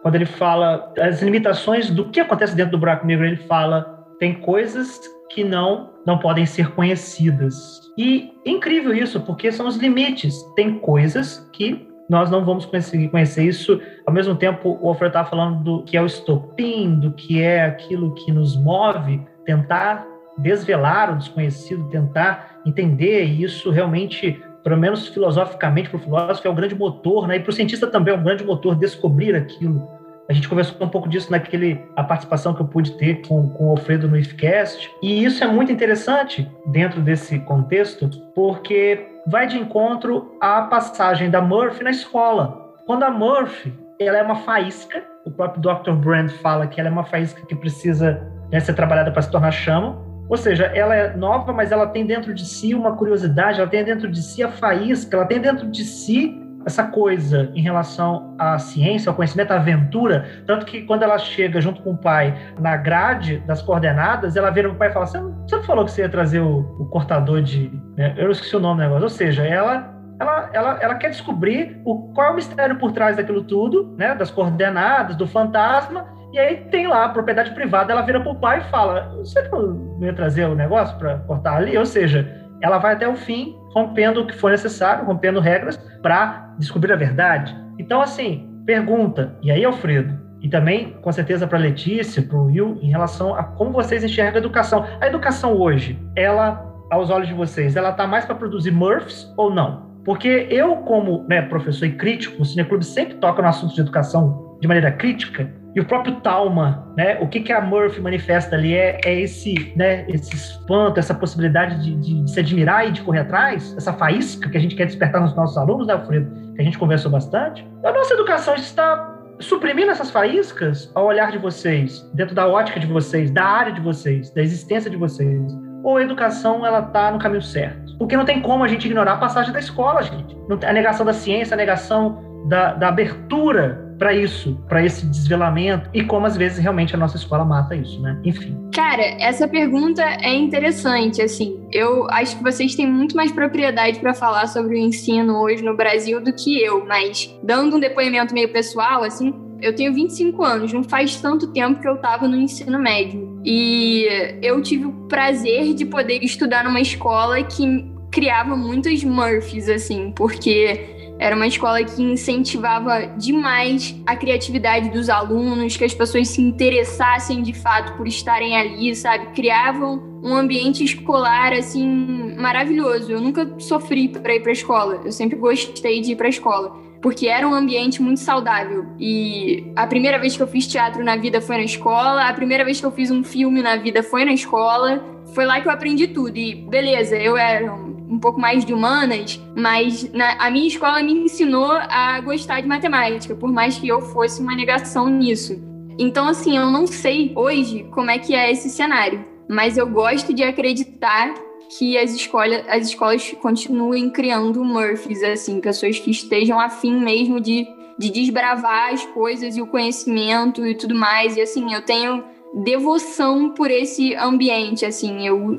quando ele fala as limitações do que acontece dentro do buraco negro, ele fala tem coisas que não não podem ser conhecidas. E incrível isso, porque são os limites. Tem coisas que nós não vamos conseguir conhecer isso. Ao mesmo tempo, o Alfredo estava falando do que é o estopim, do que é aquilo que nos move, tentar desvelar o desconhecido, tentar entender, e isso realmente, pelo menos filosoficamente, para o filósofo, é um grande motor, né? e para o cientista também é um grande motor descobrir aquilo. A gente conversou um pouco disso naquele a participação que eu pude ter com, com o Alfredo no IFCast. E isso é muito interessante dentro desse contexto, porque vai de encontro à passagem da Murphy na escola. Quando a Murphy ela é uma faísca, o próprio Dr. Brand fala que ela é uma faísca que precisa né, ser trabalhada para se tornar chama. Ou seja, ela é nova, mas ela tem dentro de si uma curiosidade, ela tem dentro de si a faísca, ela tem dentro de si essa coisa em relação à ciência, ao conhecimento, à aventura, tanto que quando ela chega junto com o pai na grade das coordenadas, ela vira o pai e fala: Você não falou que você ia trazer o, o cortador de. Né? Eu esqueci o nome do negócio. Ou seja, ela ela, ela, ela quer descobrir o, qual é o mistério por trás daquilo tudo, né? Das coordenadas, do fantasma. E aí tem lá a propriedade privada, ela vira pro pai e fala: Você não ia trazer o negócio para cortar ali? Ou seja, ela vai até o fim rompendo o que for necessário, rompendo regras para descobrir a verdade. Então, assim, pergunta, e aí, Alfredo, e também, com certeza, para Letícia, para o Will, em relação a como vocês enxergam a educação. A educação hoje, ela, aos olhos de vocês, ela está mais para produzir Murphs ou não? Porque eu, como né, professor e crítico, o Cineclube sempre toca no assunto de educação de maneira crítica, e o próprio Talma, né? O que, que a Murphy manifesta ali é, é esse, né? Esse espanto, essa possibilidade de, de, de, se admirar e de correr atrás, essa faísca que a gente quer despertar nos nossos alunos, né, Alfredo? Que a gente conversou bastante. A nossa educação está suprimindo essas faíscas ao olhar de vocês, dentro da ótica de vocês, da área de vocês, da existência de vocês. Ou a educação ela está no caminho certo? Porque não tem como a gente ignorar a passagem da escola, gente. A negação da ciência, a negação da, da abertura para isso, para esse desvelamento e como às vezes realmente a nossa escola mata isso, né? Enfim. Cara, essa pergunta é interessante, assim. Eu acho que vocês têm muito mais propriedade para falar sobre o ensino hoje no Brasil do que eu, mas dando um depoimento meio pessoal, assim, eu tenho 25 anos, não faz tanto tempo que eu estava no ensino médio. E eu tive o prazer de poder estudar numa escola que criava muitas Murphys, assim, porque era uma escola que incentivava demais a criatividade dos alunos, que as pessoas se interessassem de fato por estarem ali, sabe? Criavam um ambiente escolar assim maravilhoso. Eu nunca sofri para ir para a escola. Eu sempre gostei de ir para a escola. Porque era um ambiente muito saudável. E a primeira vez que eu fiz teatro na vida foi na escola, a primeira vez que eu fiz um filme na vida foi na escola. Foi lá que eu aprendi tudo. E beleza, eu era um pouco mais de humanas, mas na, a minha escola me ensinou a gostar de matemática, por mais que eu fosse uma negação nisso. Então, assim, eu não sei hoje como é que é esse cenário, mas eu gosto de acreditar que as escolas, as escolas continuem criando Murphys, assim, pessoas que estejam afim mesmo de, de desbravar as coisas e o conhecimento e tudo mais. E assim, eu tenho devoção por esse ambiente, assim, eu,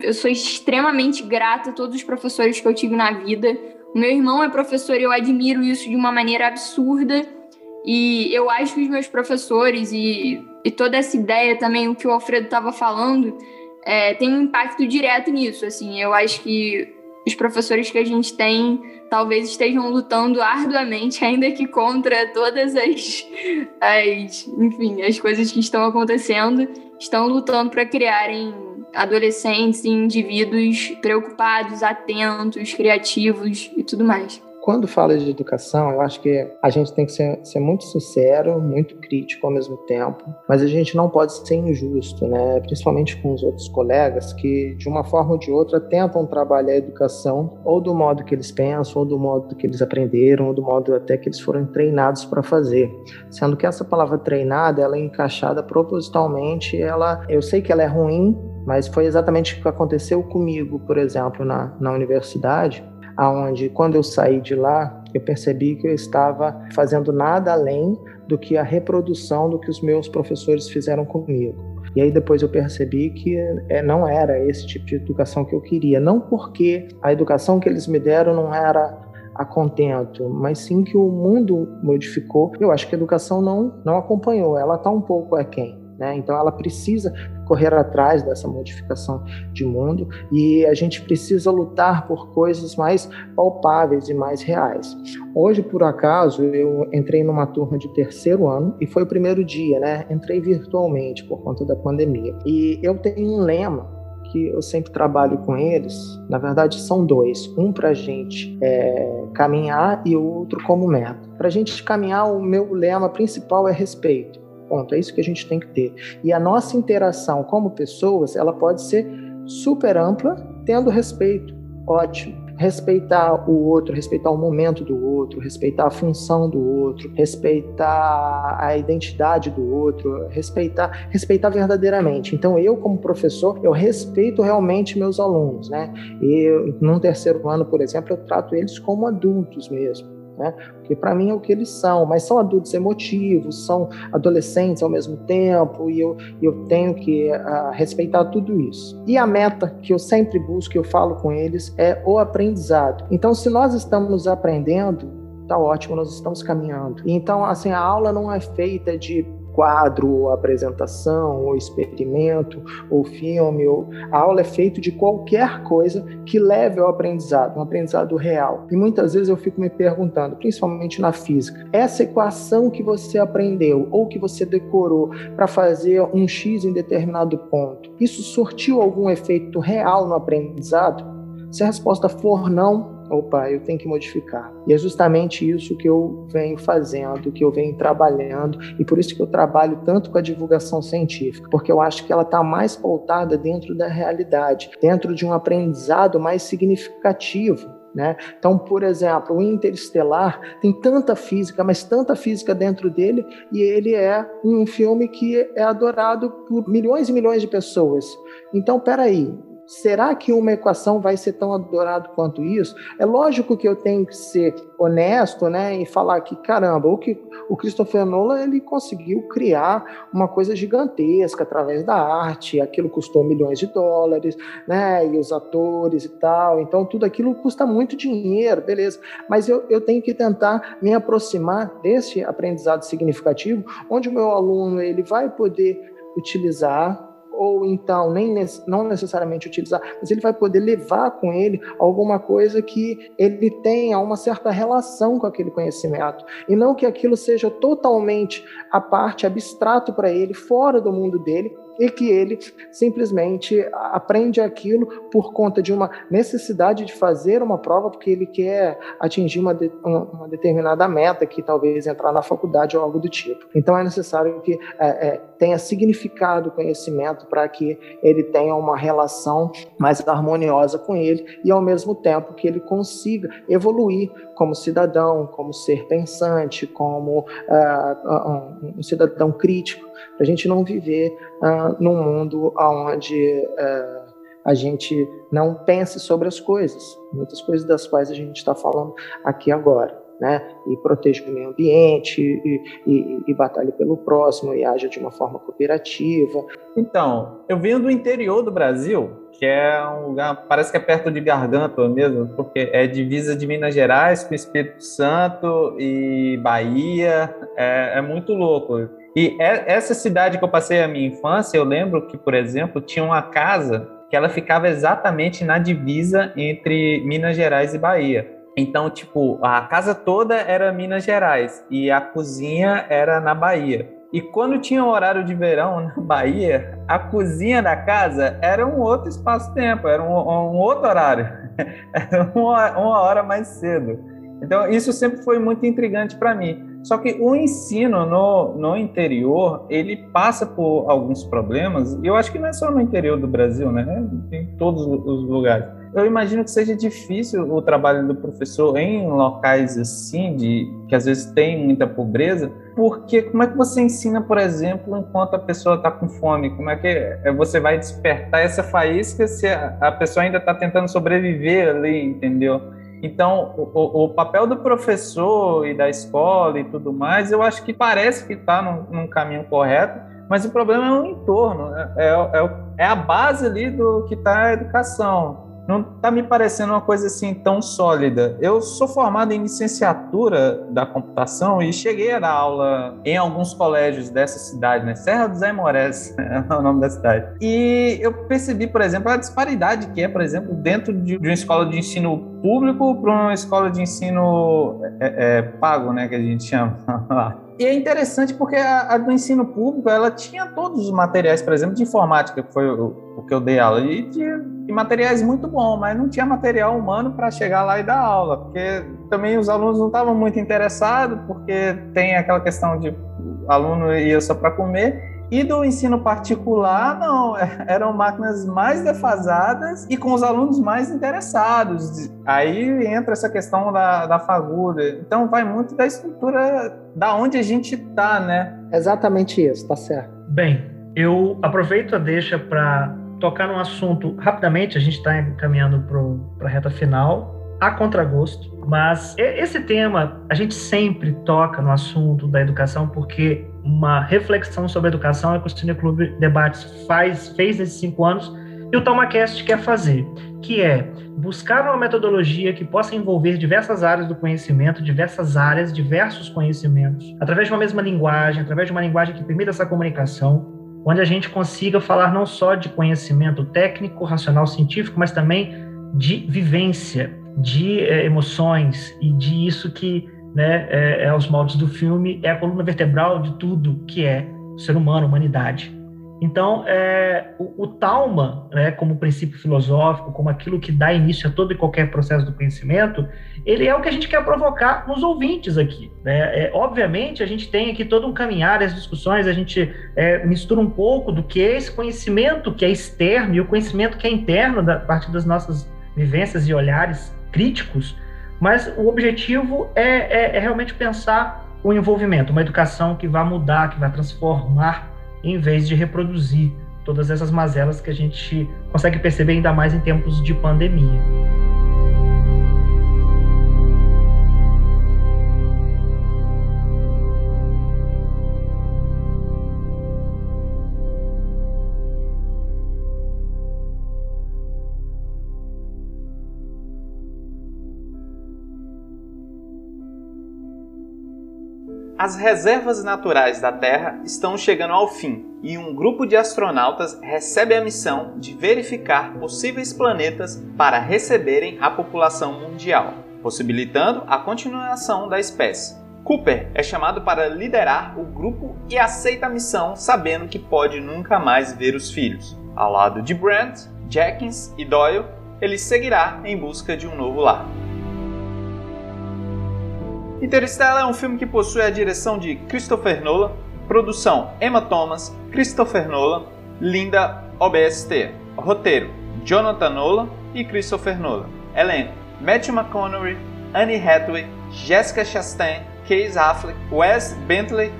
eu sou extremamente grata a todos os professores que eu tive na vida. O meu irmão é professor e eu admiro isso de uma maneira absurda. E eu acho que os meus professores e, e toda essa ideia também, o que o Alfredo estava falando, é, tem um impacto direto nisso. Assim, eu acho que os professores que a gente tem talvez estejam lutando arduamente, ainda que contra todas as, as, enfim, as coisas que estão acontecendo, estão lutando para criarem adolescentes e indivíduos preocupados, atentos, criativos e tudo mais quando fala de educação, eu acho que a gente tem que ser, ser, muito sincero, muito crítico ao mesmo tempo, mas a gente não pode ser injusto, né? Principalmente com os outros colegas que, de uma forma ou de outra, tentam trabalhar a educação ou do modo que eles pensam, ou do modo que eles aprenderam, ou do modo até que eles foram treinados para fazer. Sendo que essa palavra treinada, ela é encaixada propositalmente, ela, eu sei que ela é ruim, mas foi exatamente o que aconteceu comigo, por exemplo, na, na universidade aonde quando eu saí de lá, eu percebi que eu estava fazendo nada além do que a reprodução do que os meus professores fizeram comigo. E aí depois eu percebi que é, não era esse tipo de educação que eu queria, não porque a educação que eles me deram não era a contento, mas sim que o mundo modificou. Eu acho que a educação não não acompanhou, ela está um pouco aquém. Né? Então ela precisa correr atrás dessa modificação de mundo e a gente precisa lutar por coisas mais palpáveis e mais reais. Hoje, por acaso, eu entrei numa turma de terceiro ano e foi o primeiro dia, né? Entrei virtualmente por conta da pandemia. E eu tenho um lema que eu sempre trabalho com eles, na verdade são dois, um para a gente é, caminhar e o outro como meta. Para a gente caminhar, o meu lema principal é respeito. Ponto. É isso que a gente tem que ter. E a nossa interação como pessoas, ela pode ser super ampla, tendo respeito. Ótimo. Respeitar o outro, respeitar o momento do outro, respeitar a função do outro, respeitar a identidade do outro, respeitar, respeitar verdadeiramente. Então, eu como professor, eu respeito realmente meus alunos, né? E num terceiro ano, por exemplo, eu trato eles como adultos mesmo né? Porque para mim é o que eles são, mas são adultos emotivos, são adolescentes ao mesmo tempo, e eu, eu tenho que uh, respeitar tudo isso. E a meta que eu sempre busco, que eu falo com eles, é o aprendizado. Então, se nós estamos aprendendo, tá ótimo, nós estamos caminhando. Então, assim, a aula não é feita de quadro, ou apresentação, ou experimento, ou filme, ou a aula é feita de qualquer coisa que leve ao aprendizado, um aprendizado real. E muitas vezes eu fico me perguntando, principalmente na física, essa equação que você aprendeu ou que você decorou para fazer um x em determinado ponto, isso surtiu algum efeito real no aprendizado? Se a resposta for não, opa, eu tenho que modificar. E é justamente isso que eu venho fazendo, que eu venho trabalhando, e por isso que eu trabalho tanto com a divulgação científica, porque eu acho que ela está mais pautada dentro da realidade, dentro de um aprendizado mais significativo. Né? Então, por exemplo, o Interestelar tem tanta física, mas tanta física dentro dele, e ele é um filme que é adorado por milhões e milhões de pessoas. Então, peraí, Será que uma equação vai ser tão adorada quanto isso? É lógico que eu tenho que ser honesto, né, e falar que caramba, o que o Christopher Nolan ele conseguiu criar uma coisa gigantesca através da arte. Aquilo custou milhões de dólares, né, e os atores e tal. Então tudo aquilo custa muito dinheiro, beleza? Mas eu, eu tenho que tentar me aproximar desse aprendizado significativo, onde o meu aluno ele vai poder utilizar ou então nem não necessariamente utilizar, mas ele vai poder levar com ele alguma coisa que ele tenha uma certa relação com aquele conhecimento. E não que aquilo seja totalmente a parte abstrato para ele, fora do mundo dele e que ele simplesmente aprende aquilo por conta de uma necessidade de fazer uma prova, porque ele quer atingir uma, de, uma determinada meta, que talvez entrar na faculdade ou algo do tipo. Então é necessário que é, é, tenha significado o conhecimento para que ele tenha uma relação mais harmoniosa com ele e ao mesmo tempo que ele consiga evoluir como cidadão, como ser pensante, como uh, um cidadão crítico, para a gente não viver uh, num mundo onde uh, a gente não pense sobre as coisas, muitas coisas das quais a gente está falando aqui agora. Né? E proteja o meio ambiente, e, e, e batalhe pelo próximo, e haja de uma forma cooperativa. Então, eu venho do interior do Brasil, que é um lugar, parece que é perto de Garganta mesmo, porque é divisa de Minas Gerais com Espírito Santo e Bahia, é, é muito louco. E é, essa cidade que eu passei a minha infância, eu lembro que, por exemplo, tinha uma casa que ela ficava exatamente na divisa entre Minas Gerais e Bahia. Então, tipo, a casa toda era Minas Gerais e a cozinha era na Bahia. E quando tinha horário de verão na Bahia, a cozinha da casa era um outro espaço-tempo, era um, um, outro horário, era uma, uma hora mais cedo. Então, isso sempre foi muito intrigante para mim. Só que o ensino no, no interior, ele passa por alguns problemas, e eu acho que não é só no interior do Brasil, né? Em todos os lugares. Eu imagino que seja difícil o trabalho do professor em locais assim, de, que às vezes tem muita pobreza, porque como é que você ensina, por exemplo, enquanto a pessoa está com fome? Como é que é, você vai despertar essa faísca se a, pessoa ainda está tentando sobreviver ali, entendeu? Então, o, o, papel do professor e da escola e tudo mais, eu acho que parece que está num, num, caminho correto, mas o problema é o entorno, é, é, é, é a base ali do que está a educação não está me parecendo uma coisa assim tão sólida. Eu sou formado em licenciatura da computação e cheguei a dar aula em alguns colégios dessa cidade, né? Serra dos Aimorés é o nome da cidade. E eu percebi, por exemplo, a disparidade que é, por exemplo, dentro de uma escola de ensino público para uma escola de ensino é, é, pago, né, que a gente chama lá. E é interessante porque a, a, do ensino público, ela tinha todos os materiais, por exemplo, de informática, que foi o, o que eu dei aula, e tinha e materiais muito bons, mas não tinha material humano para chegar lá e dar aula, porque também os alunos não estavam muito interessados, porque tem aquela questão de aluno ia só para comer, e do ensino particular, não, eram máquinas mais defasadas e com os alunos mais interessados. Aí entra essa questão da, da fagulha. Então vai muito da estrutura da onde a gente está, né? Exatamente isso, tá certo. Bem, eu aproveito a deixa para tocar num assunto rapidamente, a gente está caminhando para a reta final, a contragosto, mas esse tema a gente sempre toca no assunto da educação porque uma reflexão sobre a educação é que o Cine Clube Debates faz, fez nesses cinco anos e o TalmaCast quer fazer, que é buscar uma metodologia que possa envolver diversas áreas do conhecimento, diversas áreas, diversos conhecimentos, através de uma mesma linguagem, através de uma linguagem que permita essa comunicação, onde a gente consiga falar não só de conhecimento técnico, racional, científico, mas também de vivência, de é, emoções e de isso que né, é, é aos moldes do filme, é a coluna vertebral de tudo que é ser humano, humanidade. Então, é, o, o Talma, né, como princípio filosófico, como aquilo que dá início a todo e qualquer processo do conhecimento, ele é o que a gente quer provocar nos ouvintes aqui. Né? É, obviamente, a gente tem aqui todo um caminhar, as discussões, a gente é, mistura um pouco do que é esse conhecimento que é externo e o conhecimento que é interno, da, a partir das nossas vivências e olhares críticos, mas o objetivo é, é, é realmente pensar o envolvimento, uma educação que vai mudar, que vai transformar em vez de reproduzir todas essas mazelas que a gente consegue perceber ainda mais em tempos de pandemia. As reservas naturais da Terra estão chegando ao fim e um grupo de astronautas recebe a missão de verificar possíveis planetas para receberem a população mundial, possibilitando a continuação da espécie. Cooper é chamado para liderar o grupo e aceita a missão sabendo que pode nunca mais ver os filhos. Ao lado de Brent, Jackins e Doyle, ele seguirá em busca de um novo lar. Interstellar é um filme que possui a direção de Christopher Nolan, produção Emma Thomas, Christopher Nolan, Linda OBST, roteiro Jonathan Nolan e Christopher Nolan, elenco Matthew McConaughey, Anne Hathaway, Jessica Chastain, Case Affleck, Wes Bentley,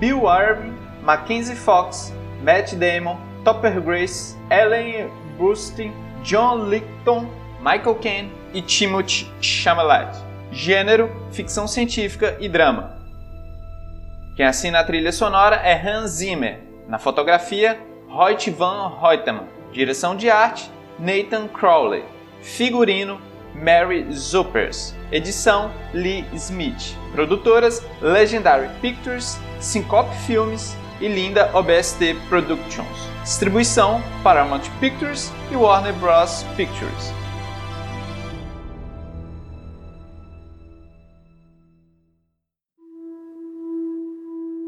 Bill Irving, Mackenzie Fox, Matt Damon, Topper Grace, Ellen Burstyn, John Licton, Michael Caine e Timothy Chalamet. Gênero: ficção científica e drama. Quem assina a trilha sonora é Hans Zimmer. Na fotografia, Hoyt van Hoytema. Direção de arte, Nathan Crowley. Figurino, Mary Zuppers. Edição, Lee Smith. Produtoras, Legendary Pictures, Syncope Filmes e Linda OBST Productions. Distribuição, Paramount Pictures e Warner Bros. Pictures.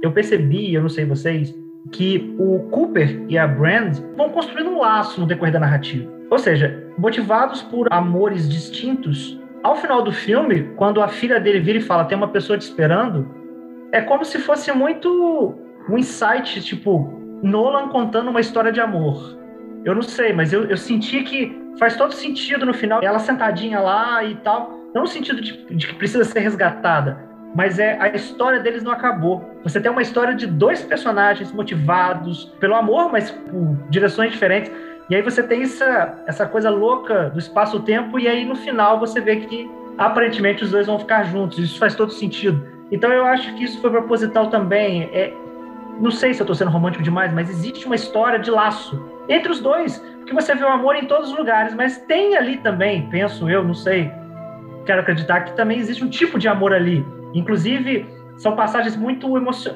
Eu percebi, eu não sei vocês, que o Cooper e a Brand vão construindo um laço no decorrer da narrativa. Ou seja, motivados por amores distintos, ao final do filme, quando a filha dele vira e fala tem uma pessoa te esperando, é como se fosse muito um insight, tipo, Nolan contando uma história de amor. Eu não sei, mas eu, eu senti que faz todo sentido no final, ela sentadinha lá e tal, não no sentido de, de que precisa ser resgatada, mas é a história deles não acabou. Você tem uma história de dois personagens motivados pelo amor, mas por direções diferentes. E aí você tem essa, essa coisa louca do espaço-tempo, e aí no final você vê que aparentemente os dois vão ficar juntos. Isso faz todo sentido. Então eu acho que isso foi proposital também. É, não sei se eu estou sendo romântico demais, mas existe uma história de laço entre os dois, porque você vê o amor em todos os lugares, mas tem ali também, penso eu, não sei, quero acreditar que também existe um tipo de amor ali Inclusive, são passagens muito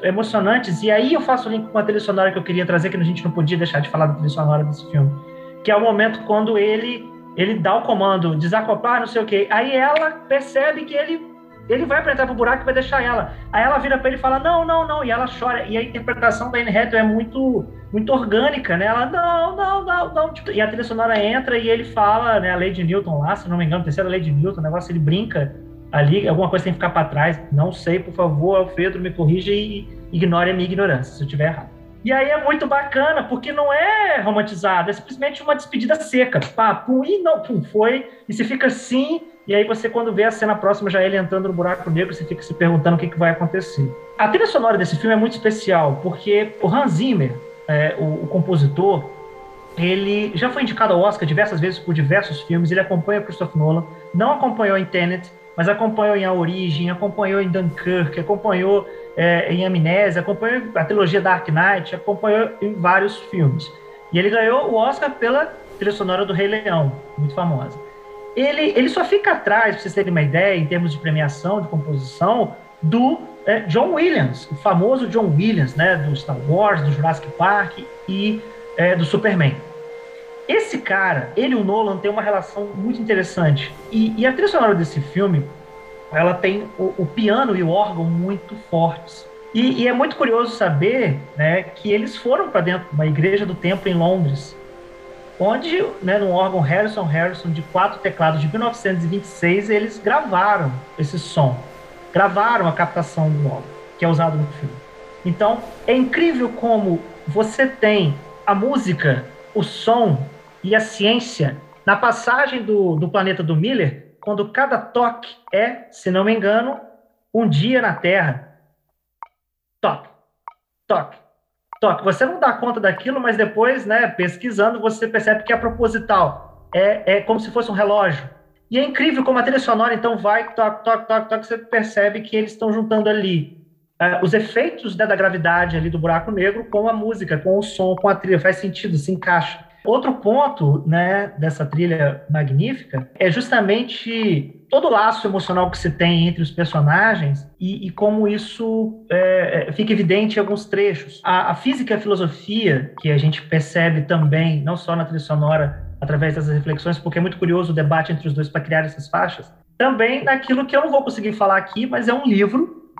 emocionantes, e aí eu faço o link com a trilha sonora que eu queria trazer, que a gente não podia deixar de falar da trilha sonora desse filme, que é o momento quando ele ele dá o comando desacoplar, não sei o quê. Aí ela percebe que ele ele vai para entrar pro buraco e vai deixar ela. Aí ela vira para ele e fala: "Não, não, não", e ela chora. E a interpretação da Anne Hathaway é muito muito orgânica, né? Ela não, não, não, não. Tipo, e a trilha sonora entra e ele fala, né, a Lady Newton lá, se não me engano, terceira Lady Newton, o negócio ele brinca ali alguma coisa tem que ficar para trás. Não sei, por favor, Alfredo, me corrija e ignore a minha ignorância, se eu estiver errado. E aí é muito bacana, porque não é romantizado, é simplesmente uma despedida seca. Pá, pum, e não, pum, foi. E você fica assim, e aí você, quando vê a cena próxima, já ele entrando no buraco negro, você fica se perguntando o que, que vai acontecer. A trilha sonora desse filme é muito especial, porque o Hans Zimmer, é, o, o compositor, ele já foi indicado ao Oscar diversas vezes por diversos filmes, ele acompanha Christopher Nolan, não acompanhou em Tenet, mas acompanhou em A Origem, acompanhou em Dunkirk, acompanhou é, em Amnésia, acompanhou a trilogia Dark Knight, acompanhou em vários filmes. E ele ganhou o Oscar pela trilha sonora do Rei Leão, muito famosa. Ele, ele só fica atrás, para vocês terem uma ideia, em termos de premiação, de composição, do é, John Williams, o famoso John Williams, né, do Star Wars, do Jurassic Park e é, do Superman. Esse cara, ele e o Nolan tem uma relação muito interessante. E, e a trilha sonora desse filme, ela tem o, o piano e o órgão muito fortes. E, e, é muito curioso saber né, que eles foram para dentro de uma igreja do templo em Londres, onde, né, no órgão Harrison Harrison de quatro teclados de 1926, eles gravaram esse som, gravaram a captação do órgão, que é usado no filme. Então, é incrível como você tem a música, o som e a ciência na passagem do, do planeta do Miller, quando cada toque é, se não me engano, um dia na Terra. Toque, toque, toque. Você não dá conta daquilo, mas depois, né, pesquisando, você percebe que é proposital. É, é como se fosse um relógio. E é incrível como a trilha sonora, então, vai, toque, toque, toque, toque, você percebe que eles estão juntando ali uh, os efeitos né, da gravidade ali do buraco negro com a música, com o som, com a trilha. Faz sentido, se encaixa. Outro ponto né, dessa trilha magnífica é justamente todo o laço emocional que se tem entre os personagens e, e como isso é, é, fica evidente em alguns trechos. A, a, física e a filosofia, que a gente percebe também, não só na trilha sonora, através dessas reflexões, porque é muito curioso o debate entre os dois para criar essas faixas, também naquilo que eu não vou conseguir falar aqui, mas é um livro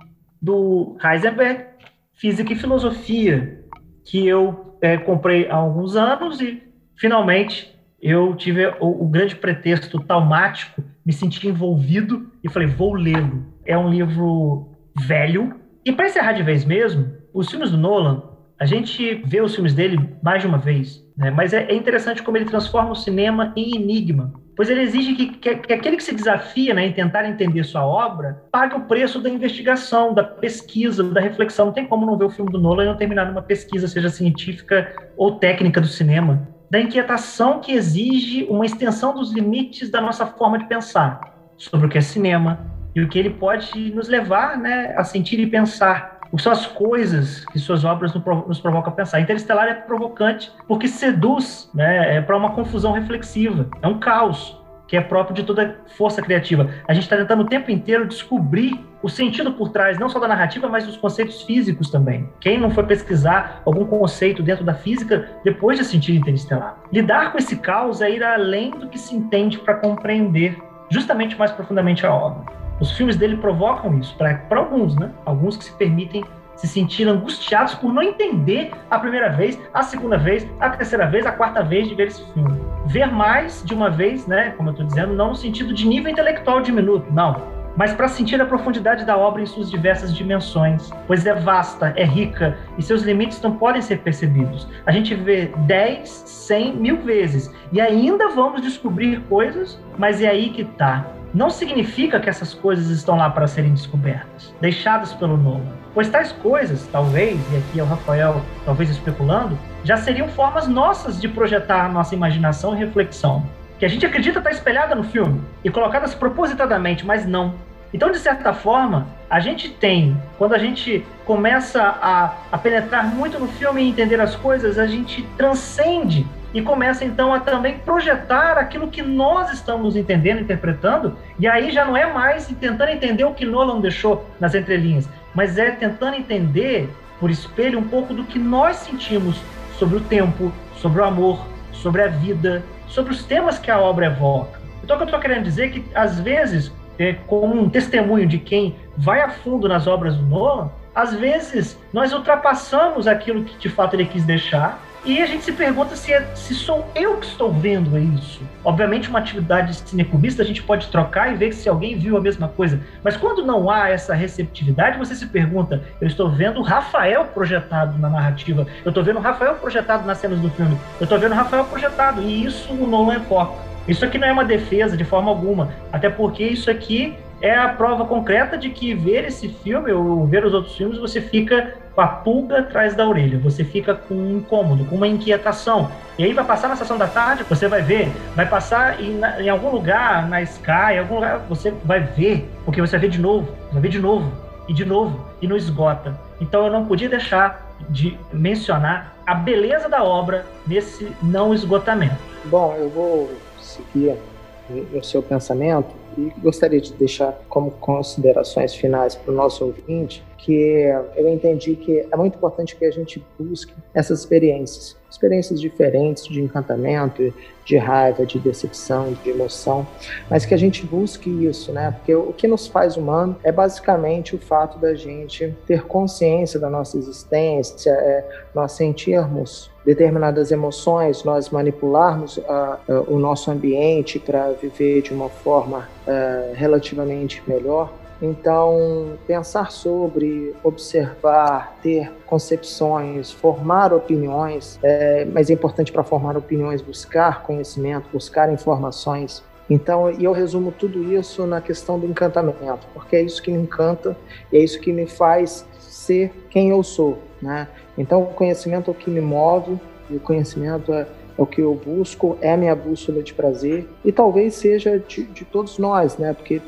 do Heisenberg, Física e Filosofia, que eu é, comprei há alguns anos e finalmente eu tive o, o grande pretexto traumático, me senti envolvido e falei, vou lê-lo. É um livro velho. E para encerrar de vez mesmo, os filmes do Nolan, a gente vê os filmes dele mais de uma vez, né? mas é, é interessante como ele transforma o cinema em enigma. Pois ele exige que, que, que aquele que se desafia né, em tentar entender sua obra pague o preço da investigação, da pesquisa, da reflexão. Não tem como não ver o filme do Nolan e não terminar numa pesquisa, seja científica ou técnica do cinema da inquietação que exige uma extensão dos limites da nossa forma de pensar sobre o que é cinema e o que ele pode nos levar né, a sentir e pensar. O que são as coisas que suas obras nos provocam a pensar. Interestelar é provocante porque seduz né, é para uma confusão reflexiva. É um caos que é próprio de toda força criativa. A gente está tentando o tempo inteiro descobrir o sentido por trás, não só da narrativa, mas dos conceitos físicos também. Quem não foi pesquisar algum conceito dentro da física depois de sentir interestelar? Lidar com esse caos é ir além do que se entende para compreender justamente mais profundamente a obra. Os filmes dele provocam isso, para alguns, né? Alguns que se permitem se sentir angustiados por não entender a primeira vez, a segunda vez, a terceira vez, a quarta vez de ver esse filme. Ver mais de uma vez, né, como eu estou dizendo, não no sentido de nível intelectual diminuto, não, mas para sentir a profundidade da obra em suas diversas dimensões, pois é vasta, é rica e seus limites não podem ser percebidos. A gente vê 10, 100, mil vezes e ainda vamos descobrir coisas, mas é aí que está. Não significa que essas coisas estão lá para serem descobertas, deixadas pelo Nolan. Pois tais coisas, talvez, e aqui é o Rafael talvez especulando, já seriam formas nossas de projetar a nossa imaginação e reflexão, que a gente acredita estar espelhada no filme e colocadas propositadamente, mas não. Então, de certa forma, a gente tem, quando a gente começa a, a penetrar muito no filme e entender as coisas, a gente transcende e começa então a também projetar aquilo que nós estamos entendendo, interpretando, e aí já não é mais tentando entender o que Nolan deixou nas entrelinhas, mas é tentando entender por espelho um pouco do que nós sentimos sobre o tempo, sobre o amor, sobre a vida, sobre os temas que a obra evoca. Então, o que eu estou querendo dizer é que, às vezes, é, como um testemunho de quem vai a fundo nas obras do Nolan, às vezes nós ultrapassamos aquilo que de fato ele quis deixar e a gente se pergunta se, é, se sou eu que estou vendo isso. Obviamente, uma atividade cinecubista a gente pode trocar e ver se alguém viu a mesma coisa. Mas quando não há essa receptividade, você se pergunta: eu estou vendo o Rafael projetado na narrativa, eu estou vendo o Rafael projetado nas cenas do filme, eu estou vendo o Rafael projetado. E isso o Nolan é foco. Isso aqui não é uma defesa de forma alguma, até porque isso aqui é a prova concreta de que ver esse filme ou ver os outros filmes, você fica com a pulga atrás da orelha, você fica com um incômodo, com uma inquietação. E aí vai passar na sessão da tarde, você vai ver, vai passar em, em algum lugar, na Sky, em algum lugar, você vai ver, porque você vai ver de novo, vai ver de novo, e de novo, e não esgota. Então eu não podia deixar de mencionar a beleza da obra nesse não esgotamento. Bom, eu vou seguir o seu pensamento e gostaria de deixar como considerações finais para o nosso ouvinte que eu entendi que é muito importante que a gente busque essas experiências, experiências diferentes de encantamento, de raiva, de decepção, de emoção, mas que a gente busque isso, né? Porque o que nos faz humano é basicamente o fato da gente ter consciência da nossa existência, é, nós sentirmos determinadas emoções, nós manipularmos uh, uh, o nosso ambiente para viver de uma forma uh, relativamente melhor. Então, pensar sobre, observar, ter concepções, formar opiniões, é, mas é importante para formar opiniões buscar conhecimento, buscar informações. Então, e eu resumo tudo isso na questão do encantamento, porque é isso que me encanta e é isso que me faz ser quem eu sou, né? Então, o conhecimento é o que me move, e o conhecimento é, é o que eu busco, é a minha bússola de prazer, e talvez seja de, de todos nós, né? Porque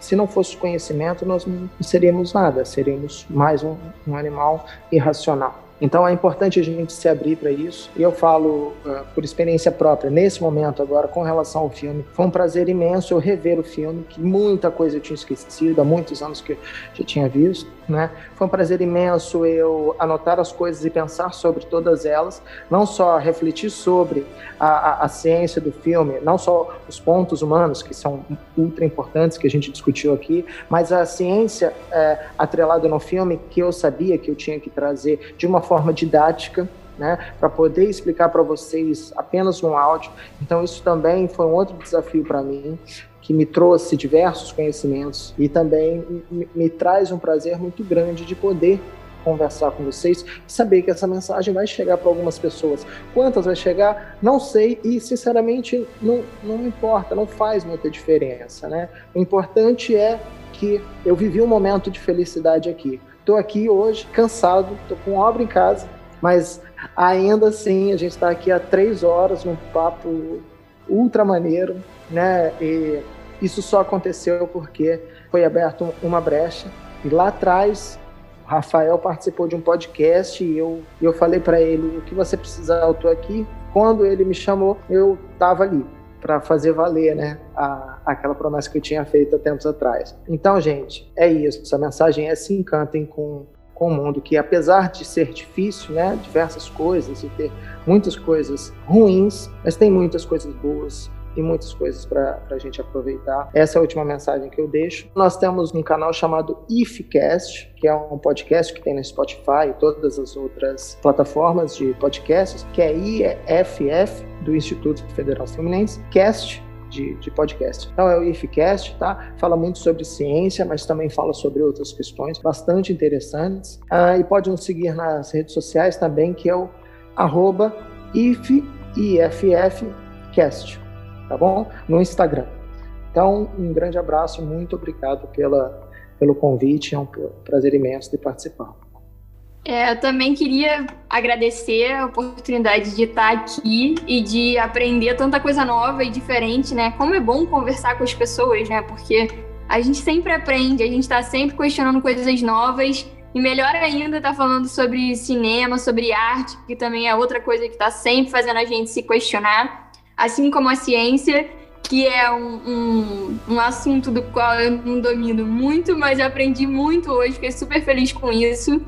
se não fosse conhecimento, nós não seríamos nada, seríamos mais um, um animal irracional. Então é importante a gente se abrir para isso. E eu falo uh, por experiência própria, nesse momento agora, com relação ao filme, foi um prazer imenso eu rever o filme, que muita coisa eu tinha esquecido, há muitos anos que eu já tinha visto. Né? Foi um prazer imenso eu anotar as coisas e pensar sobre todas elas, não só refletir sobre a, a, a ciência do filme, não só os pontos humanos, que são ultra importantes, que a gente discutiu aqui, mas a ciência é, atrelada no filme que eu sabia que eu tinha que trazer de uma forma didática, né, para poder explicar para vocês apenas um áudio. Então isso também foi um outro desafio para mim que me trouxe diversos conhecimentos e também me, me traz um prazer muito grande de poder conversar com vocês e saber que essa mensagem vai chegar para algumas pessoas. Quantas vai chegar? Não sei e, sinceramente, não, não importa, não faz muita diferença, né? O importante é que eu vivi um momento de felicidade aqui. Estou aqui hoje, cansado, estou com obra em casa, mas ainda assim a gente está aqui há três horas num papo ultra maneiro, né? E isso só aconteceu porque foi aberto uma brecha e lá atrás o Rafael participou de um podcast e eu, eu falei para ele o que você precisar, eu tô aqui. Quando ele me chamou, eu estava ali para fazer valer, né, a, aquela promessa que eu tinha feito há tempos atrás. Então, gente, é isso. Essa mensagem é se encantem com com o mundo que apesar de ser difícil, né, diversas coisas e ter muitas coisas ruins, mas tem muitas coisas boas e muitas coisas para a gente aproveitar. Essa é a última mensagem que eu deixo. Nós temos um canal chamado IFCast, que é um podcast que tem no Spotify e todas as outras plataformas de podcasts, que é IFF, do Instituto Federal Fluminense, Cast, de, de, podcast. Então é o IFCast, tá? Fala muito sobre ciência, mas também fala sobre outras questões bastante interessantes. Ah, e pode nos seguir nas redes sociais também, que é o arroba IFFcast tá bom? No Instagram. Então, um grande abraço, muito obrigado pela, pelo convite, é um prazer imenso de participar. É, eu também queria agradecer a oportunidade de estar aqui e de aprender tanta coisa nova e diferente, né? Como é bom conversar com as pessoas, né? Porque a gente sempre aprende, a gente está sempre questionando coisas novas e melhor ainda estar tá falando sobre cinema, sobre arte, que também é outra coisa que está sempre fazendo a gente se questionar assim como a ciência, que é um, um, um, assunto do qual eu não domino muito, mas aprendi muito hoje, fiquei super feliz com isso.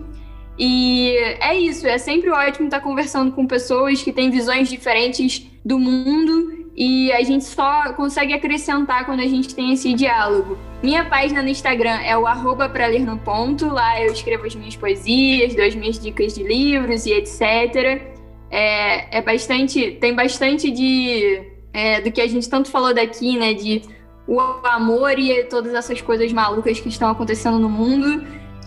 E é isso, é sempre ótimo estar conversando com pessoas que têm visões diferentes do mundo e a gente só consegue acrescentar quando a gente tem esse diálogo. Minha página no Instagram é o arroba pra ler no ponto, lá eu escrevo as minhas poesias, dou as minhas dicas de livros e etc é, é bastante. Tem bastante de. É, do que a gente tanto falou daqui, né? De o amor e todas essas coisas malucas que estão acontecendo no mundo.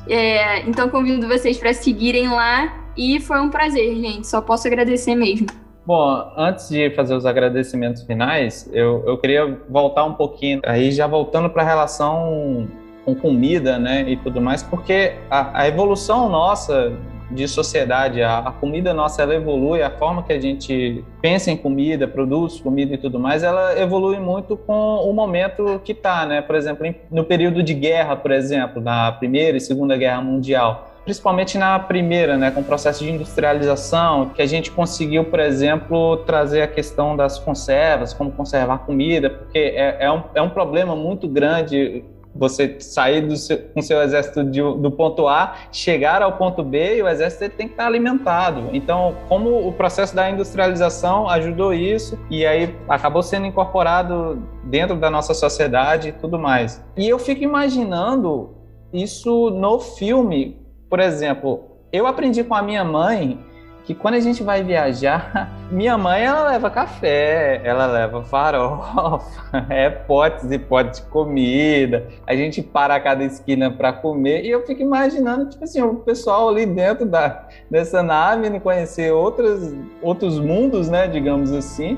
É, então convido vocês para seguirem lá e foi um prazer, gente. Só posso agradecer mesmo. Bom, antes de fazer os agradecimentos finais, eu, eu queria voltar um pouquinho, aí já voltando para a relação com comida, né, e tudo mais, porque a, a evolução nossa de sociedade. A, a, comida nossa ela evolui, a forma que a gente pensa em comida, produz comida e tudo mais, ela evolui muito com o momento que está, né? Por exemplo, em, no período de guerra, por exemplo, na Primeira e Segunda Guerra Mundial. Principalmente na primeira, né, com o processo de industrialização, que a gente conseguiu, por exemplo, trazer a questão das conservas, como conservar comida, porque é, é, um, é um problema muito grande você sair do seu, com seu exército de, do ponto A, chegar ao ponto B e o exército tem que estar alimentado. Então, como o processo da industrialização ajudou isso e aí acabou sendo incorporado dentro da nossa sociedade e tudo mais. E eu fico imaginando isso no filme, por exemplo, eu aprendi com a minha mãe que quando a gente vai viajar, minha mãe ela leva café, ela leva farofa, é potes e potes de comida. A gente para a cada esquina para comer e eu fico imaginando tipo assim o pessoal ali dentro da dessa nave conhecer outros outros mundos, né, digamos assim.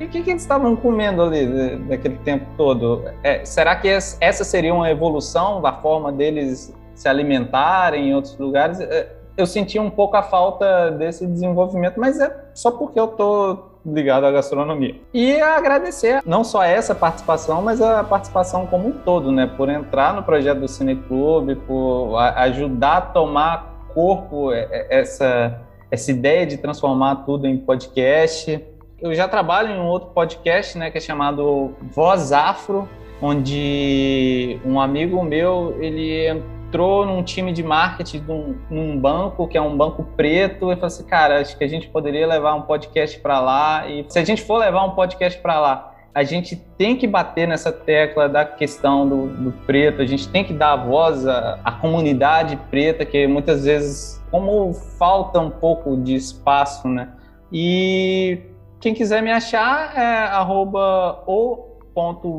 E o que, que, eles estavam comendo ali daquele tempo todo? É, será que essa seria uma evolução da forma deles se alimentarem em outros lugares? É, eu senti um pouco a falta desse desenvolvimento, mas é só porque eu tô ligado à gastronomia. E agradecer não só essa participação, mas a participação como um todo, né? Por entrar no projeto do Cineclube, por ajudar a tomar corpo essa essa ideia de transformar tudo em podcast. Eu já trabalho em um outro podcast, né, que é chamado Voz Afro, onde um amigo meu, ele entrou num time de marketing de um, num banco, que é um banco preto, e falou assim, cara, acho que a gente poderia levar um podcast para lá, e se a gente for levar um podcast para lá, a gente tem que bater nessa tecla da questão do, do preto, a gente tem que dar voz à, à, comunidade preta, que muitas vezes, como falta um pouco de espaço, né? E quem quiser me achar é arroba o.will.gil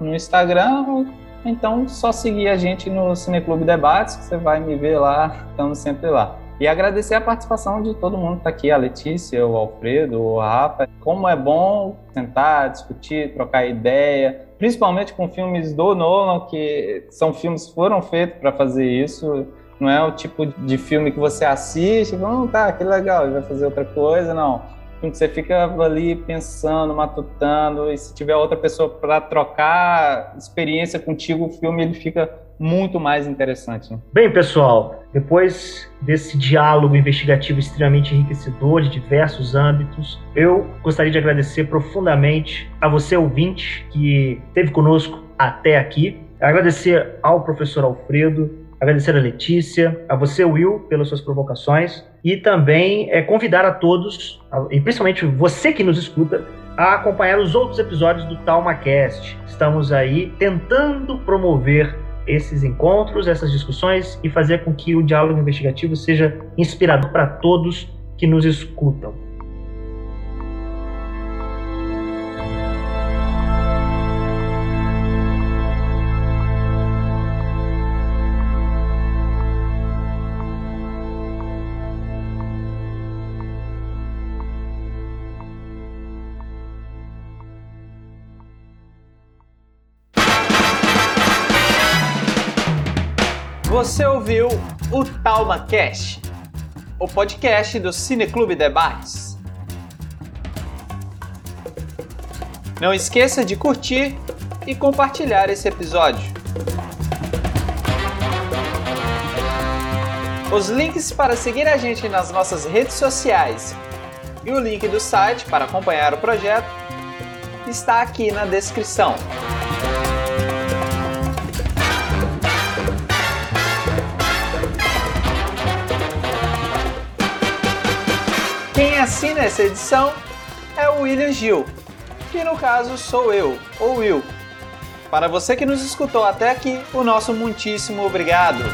no Instagram, então só seguir a gente no Cineclube Debates, que você vai me ver lá, estamos sempre lá. E agradecer a participação de todo mundo que está aqui, a Letícia, o Alfredo, o Rafa. Como é bom sentar, discutir, trocar ideia, principalmente com filmes do Nolan, que são filmes que foram feitos para fazer isso. Não é o tipo de filme que você assiste fala, oh, tá, que legal, vai fazer outra coisa. Não você fica ali pensando, matutando, e se tiver outra pessoa para trocar experiência contigo, o filme ele fica muito mais interessante. Né? Bem, pessoal, depois desse diálogo investigativo extremamente enriquecedor de diversos âmbitos, eu gostaria de agradecer profundamente a você, ouvinte, que esteve conosco até aqui. Agradecer ao professor Alfredo, agradecer a Letícia, a você, Will, pelas suas provocações e também é, convidar a todos, e principalmente você que nos escuta, a acompanhar os outros episódios do TalmaCast. Estamos aí tentando promover esses encontros, essas discussões e fazer com que o diálogo investigativo seja inspirador para todos que nos escutam. O TalmaCast, o podcast do Cineclube Debates. Não esqueça de curtir e compartilhar esse episódio. Os links para seguir a gente nas nossas redes sociais e o link do site para acompanhar o projeto está aqui na descrição. Quem assina essa edição é o William Gil, que no caso sou eu, ou Will. Para você que nos escutou até aqui, o nosso muitíssimo obrigado.